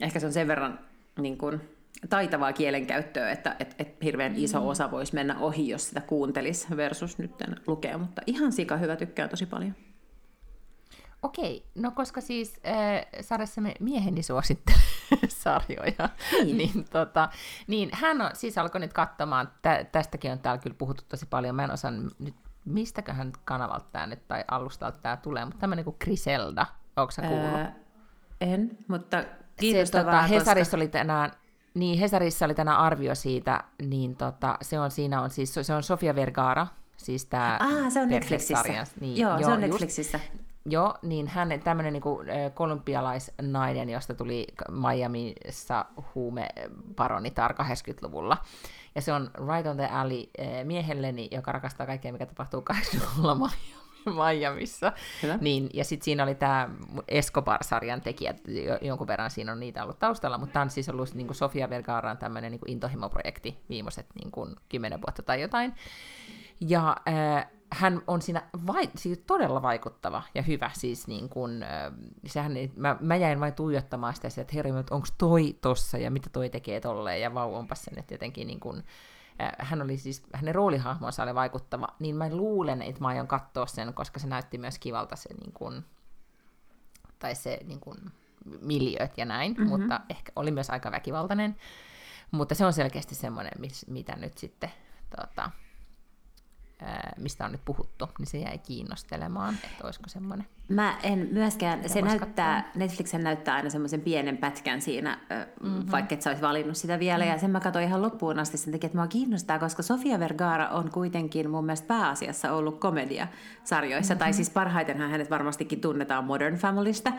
Speaker 3: ehkä se on sen verran niin kuin, taitavaa kielenkäyttöä, että et, et hirveän iso mm. osa voisi mennä ohi, jos sitä kuuntelisi versus nyt lukea, mutta ihan sika hyvä, tykkää tosi paljon.
Speaker 2: Okei, no koska siis äh, sarjassamme mieheni suosittelee sarjoja, niin, niin, tota, niin hän on, siis alkoi nyt katsomaan, tä, tästäkin on täällä kyllä puhuttu tosi paljon, mä en osaa nyt, mistäköhän kanavalta tämä nyt tai alustalta tämä tulee, mutta tämmöinen kuin Griselda, onko sä kuullut? Ää,
Speaker 3: en, mutta kiinnostavaa,
Speaker 2: se, tota, Hesarissa koska... oli tänään niin, Hesarissa oli tänään arvio siitä, niin tota, se on siinä on siis, se on Sofia Vergara, siis tämä
Speaker 3: ah, se on Netflixissä. Niin, joo, joo, se on Netflixissä. Just,
Speaker 2: Joo, niin hän tämmöinen niin kolumbialaisnainen, josta tuli Miamiissa huumeparonitar 80-luvulla. Ja se on Right on the Alley miehelleni, joka rakastaa kaikkea, mikä tapahtuu 80-luvulla Miamiissa. Niin, ja sitten siinä oli tämä Escobar-sarjan tekijät, jonkun verran siinä on niitä ollut taustalla, mutta tämä on siis ollut niin Sofia Vergaraan tämmöinen niin intohimoprojekti viimeiset niin kuin, kymmenen vuotta tai jotain. Ja äh, hän on siinä vai, siis todella vaikuttava ja hyvä. Siis niin kun, sehän, mä, mä jäin vain tuijottamaan sitä, että herra, onko toi tossa ja mitä toi tekee tolleen ja vau, onpas se nyt jotenkin niin kun, hän oli siis, hänen roolihahmonsa oli vaikuttava, niin mä luulen, että mä aion katsoa sen, koska se näytti myös kivalta se niin kun, tai se niin kun, miljööt ja näin, mm-hmm. mutta ehkä oli myös aika väkivaltainen. Mutta se on selkeästi semmoinen, mitä nyt sitten tota, mistä on nyt puhuttu, niin se jäi kiinnostelemaan, että olisiko semmoinen.
Speaker 3: Mä en myöskään, se näyttää, katsoa. Netflixen näyttää aina semmoisen pienen pätkän siinä, mm-hmm. vaikka et sä olisi valinnut sitä vielä, mm-hmm. ja sen mä katsoin ihan loppuun asti sen takia, että mua kiinnostaa, koska Sofia Vergara on kuitenkin mun mielestä pääasiassa ollut komedia-sarjoissa, mm-hmm. tai siis parhaitenhan hänet varmastikin tunnetaan Modern Familystä,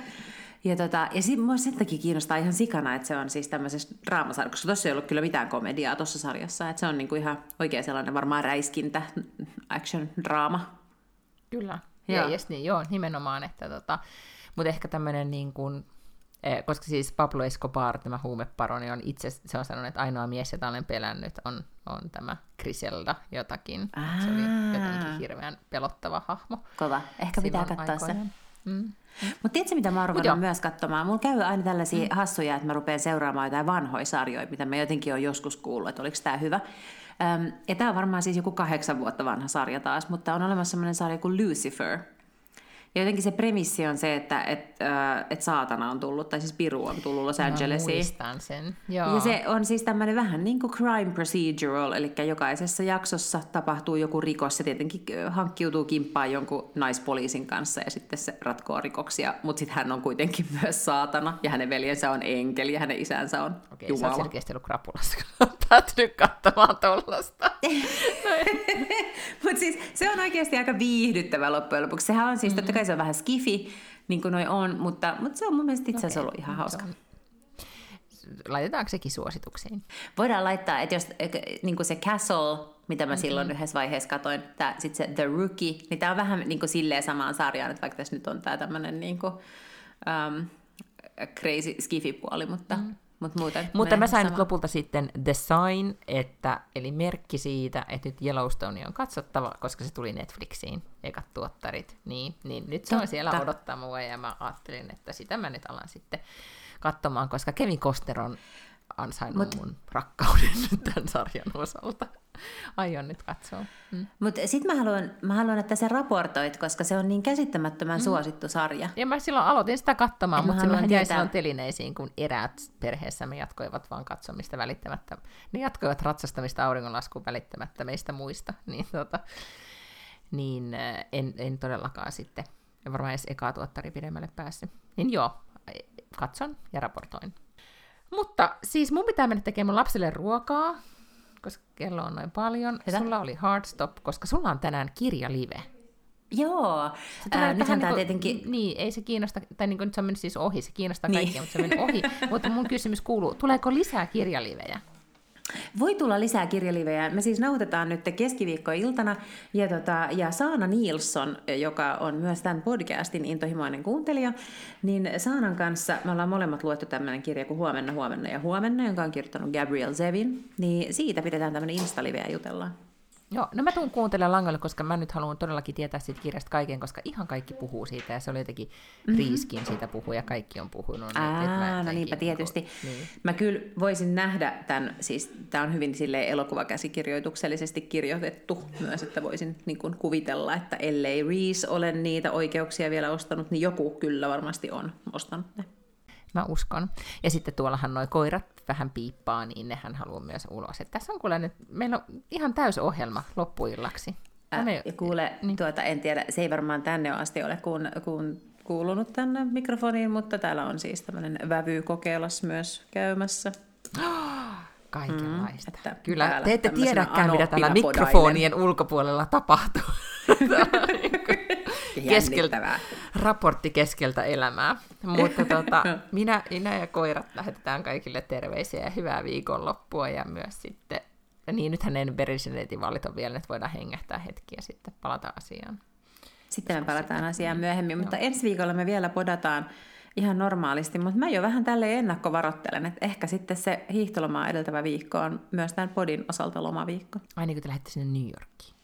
Speaker 3: ja, tota, ja sit, mua sen takia kiinnostaa ihan sikana, että se on siis tämmöisessä draamasarjassa, koska tuossa ei ollut kyllä mitään komediaa tuossa sarjassa, että se on niinku ihan oikein sellainen varmaan räiskintä, action-draama.
Speaker 2: Kyllä, ja yes, niin, joo, nimenomaan, että tota, mutta ehkä tämmöinen niin kuin, eh, koska siis Pablo Escobar, tämä huumeparoni, on itse, se on sanonut, että ainoa mies, jota olen pelännyt, on, on tämä Griselda jotakin. Aa. Se oli jotenkin hirveän pelottava hahmo.
Speaker 3: Kova, ehkä pitää katsoa se. Mm. Mutta tiedätkö, mitä mä oon myös katsomaan? Mulla käy aina tällaisia mm. hassuja, että mä rupean seuraamaan jotain vanhoja sarjoja, mitä mä jotenkin on joskus kuullut, että oliko tämä hyvä. Ja tämä on varmaan siis joku kahdeksan vuotta vanha sarja taas, mutta on olemassa sellainen sarja kuin Lucifer – ja jotenkin se premissi on se, että et, äh, et saatana on tullut, tai siis Piru on tullut Los Angelesiin.
Speaker 2: muistan sen, Joo.
Speaker 3: Ja se on siis tämmöinen vähän niin kuin crime procedural, eli jokaisessa jaksossa tapahtuu joku rikos, se tietenkin hankkiutuu kimppaan jonkun naispoliisin kanssa, ja sitten se ratkoo rikoksia, mutta sitten hän on kuitenkin myös saatana, ja hänen veljensä on enkeli, ja hänen isänsä on Okei, Jumala.
Speaker 2: Okei, sä selkeästi ollut krapulassa, kun päätynyt katsomaan tollasta.
Speaker 3: mutta siis se on oikeasti aika viihdyttävä loppujen lopuksi. Sehän on siis, mm-hmm. totta kai se on vähän skifi, niin kuin noi on, mutta, mutta se on mun mielestä itse asiassa okay. ollut ihan hauska.
Speaker 2: Laitetaanko sekin suosituksiin?
Speaker 3: Voidaan laittaa, että jos niin kuin se Castle, mitä mä mm-hmm. silloin yhdessä vaiheessa katoin, sitten se The Rookie, niin tämä on vähän niin kuin silleen samaan sarjaan, että vaikka tässä nyt on tämä tämmöinen niin kuin, um, crazy skifi-puoli, mutta... Mm. Mut muuten
Speaker 2: Mutta mä sain sama. nyt lopulta sitten The Sign, että, eli merkki siitä, että nyt Yellowstone on katsottava, koska se tuli Netflixiin, ekat tuottarit. Niin, niin nyt se on siellä odottaa mua ja mä ajattelin, että sitä mä nyt alan sitten katsomaan, koska Kevin Koster on ansainnut Mut... mun rakkauden tämän sarjan osalta. Aion nyt katsoa. Mm.
Speaker 3: Mutta sitten mä haluan, mä haluan, että sä raportoit, koska se on niin käsittämättömän mm. suosittu sarja.
Speaker 2: Ja mä silloin aloitin sitä katsomaan, mutta silloin jäi silloin telineisiin, kun eräät perheessämme jatkoivat vaan katsomista välittämättä. Ne jatkoivat ratsastamista auringonlaskuun välittämättä meistä muista. Niin, tota, niin äh, en, en todellakaan sitten, en varmaan edes ekaa tuottari pidemmälle päässyt. Niin joo, katson ja raportoin. Mutta siis mun pitää mennä tekemään mun lapselle ruokaa, koska kello on noin paljon. Hyvä. Sulla oli Hardstop, koska sulla on tänään kirjalive.
Speaker 3: Joo,
Speaker 2: Tulee
Speaker 3: Ää, nythän tämä
Speaker 2: niinku-
Speaker 3: tietenkin...
Speaker 2: Niin, ei se kiinnosta, tai niin kuin nyt se on mennyt siis ohi, se kiinnostaa
Speaker 3: Niin.
Speaker 2: kaikkia, mutta se on mennyt ohi. mutta mun kysymys kuuluu, tuleeko lisää kirjalivejä?
Speaker 3: Voi tulla lisää kirjalivejä. Me siis nauhoitetaan nyt keskiviikkoiltana, ja, tota, ja Saana Nilsson, joka on myös tämän podcastin intohimoinen kuuntelija, niin Saanan kanssa me ollaan molemmat luettu tämmöinen kirja kuin Huomenna, huomenna ja huomenna, jonka on kirjoittanut Gabriel Zevin, niin siitä pidetään tämmöinen Insta-live ja jutellaan.
Speaker 2: Joo, no mä tuun kuuntelemaan langalle, koska mä nyt haluan todellakin tietää siitä kirjasta kaiken, koska ihan kaikki puhuu siitä, ja se oli jotenkin mm-hmm. Riiskin siitä puhuu, ja kaikki on puhunut. niin et- et mä
Speaker 3: Aa, no niinpä tietysti.
Speaker 2: niinku- Niin.
Speaker 3: Mä kyllä voisin nähdä tämän, siis tämä on hyvin sille elokuvakäsikirjoituksellisesti kirjoitettu myös, että voisin niin kuin kuvitella, että ellei Reese ole niitä oikeuksia vielä ostanut, niin joku kyllä varmasti on ostanut ne.
Speaker 2: Mä uskon. Ja sitten tuollahan noi koirat vähän piippaa, niin nehän haluaa myös ulos. Et tässä on kuule nyt, meillä on ihan täys ohjelma loppuillaksi.
Speaker 3: Ää,
Speaker 2: Me-
Speaker 3: kuule, niin. tuota, en tiedä, se ei varmaan tänne asti ole kun, kun kuulunut tänne mikrofoniin, mutta täällä on siis tämmöinen vävykokeilas myös käymässä.
Speaker 2: Kaikenlaista.
Speaker 3: että
Speaker 2: Kyllä, te ette tiedäkään, mitä täällä mikrofonien ulkopuolella tapahtuu. keskeltä, raportti keskeltä elämää. Mutta tota, minä, minä ja koirat lähetetään kaikille terveisiä ja hyvää viikonloppua ja myös sitten, ja niin nythän ne Berisnetin vaalit on vielä, että voidaan hengähtää hetki ja sitten palata asiaan.
Speaker 3: Sitten me palataan asiaan myöhemmin, mutta ensi viikolla me vielä podataan ihan normaalisti, mutta mä jo vähän tälle ennakkovaroittelen, että ehkä sitten se hiihtolomaa edeltävä viikko on myös tämän podin osalta lomaviikko.
Speaker 2: Ai niin kuin te lähdette sinne New Yorkiin.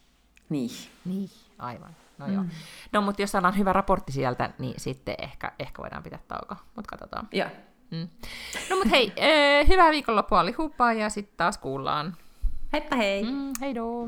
Speaker 3: Niin.
Speaker 2: Niin, aivan. No joo. No mutta jos saadaan hyvä raportti sieltä, niin sitten ehkä, ehkä voidaan pitää tauko, mutta katsotaan.
Speaker 3: Joo.
Speaker 2: Mm. No mutta hei, hyvää viikonloppua oli huppaa ja sitten taas kuullaan.
Speaker 3: Heippa hei!
Speaker 2: Mm, heidoo!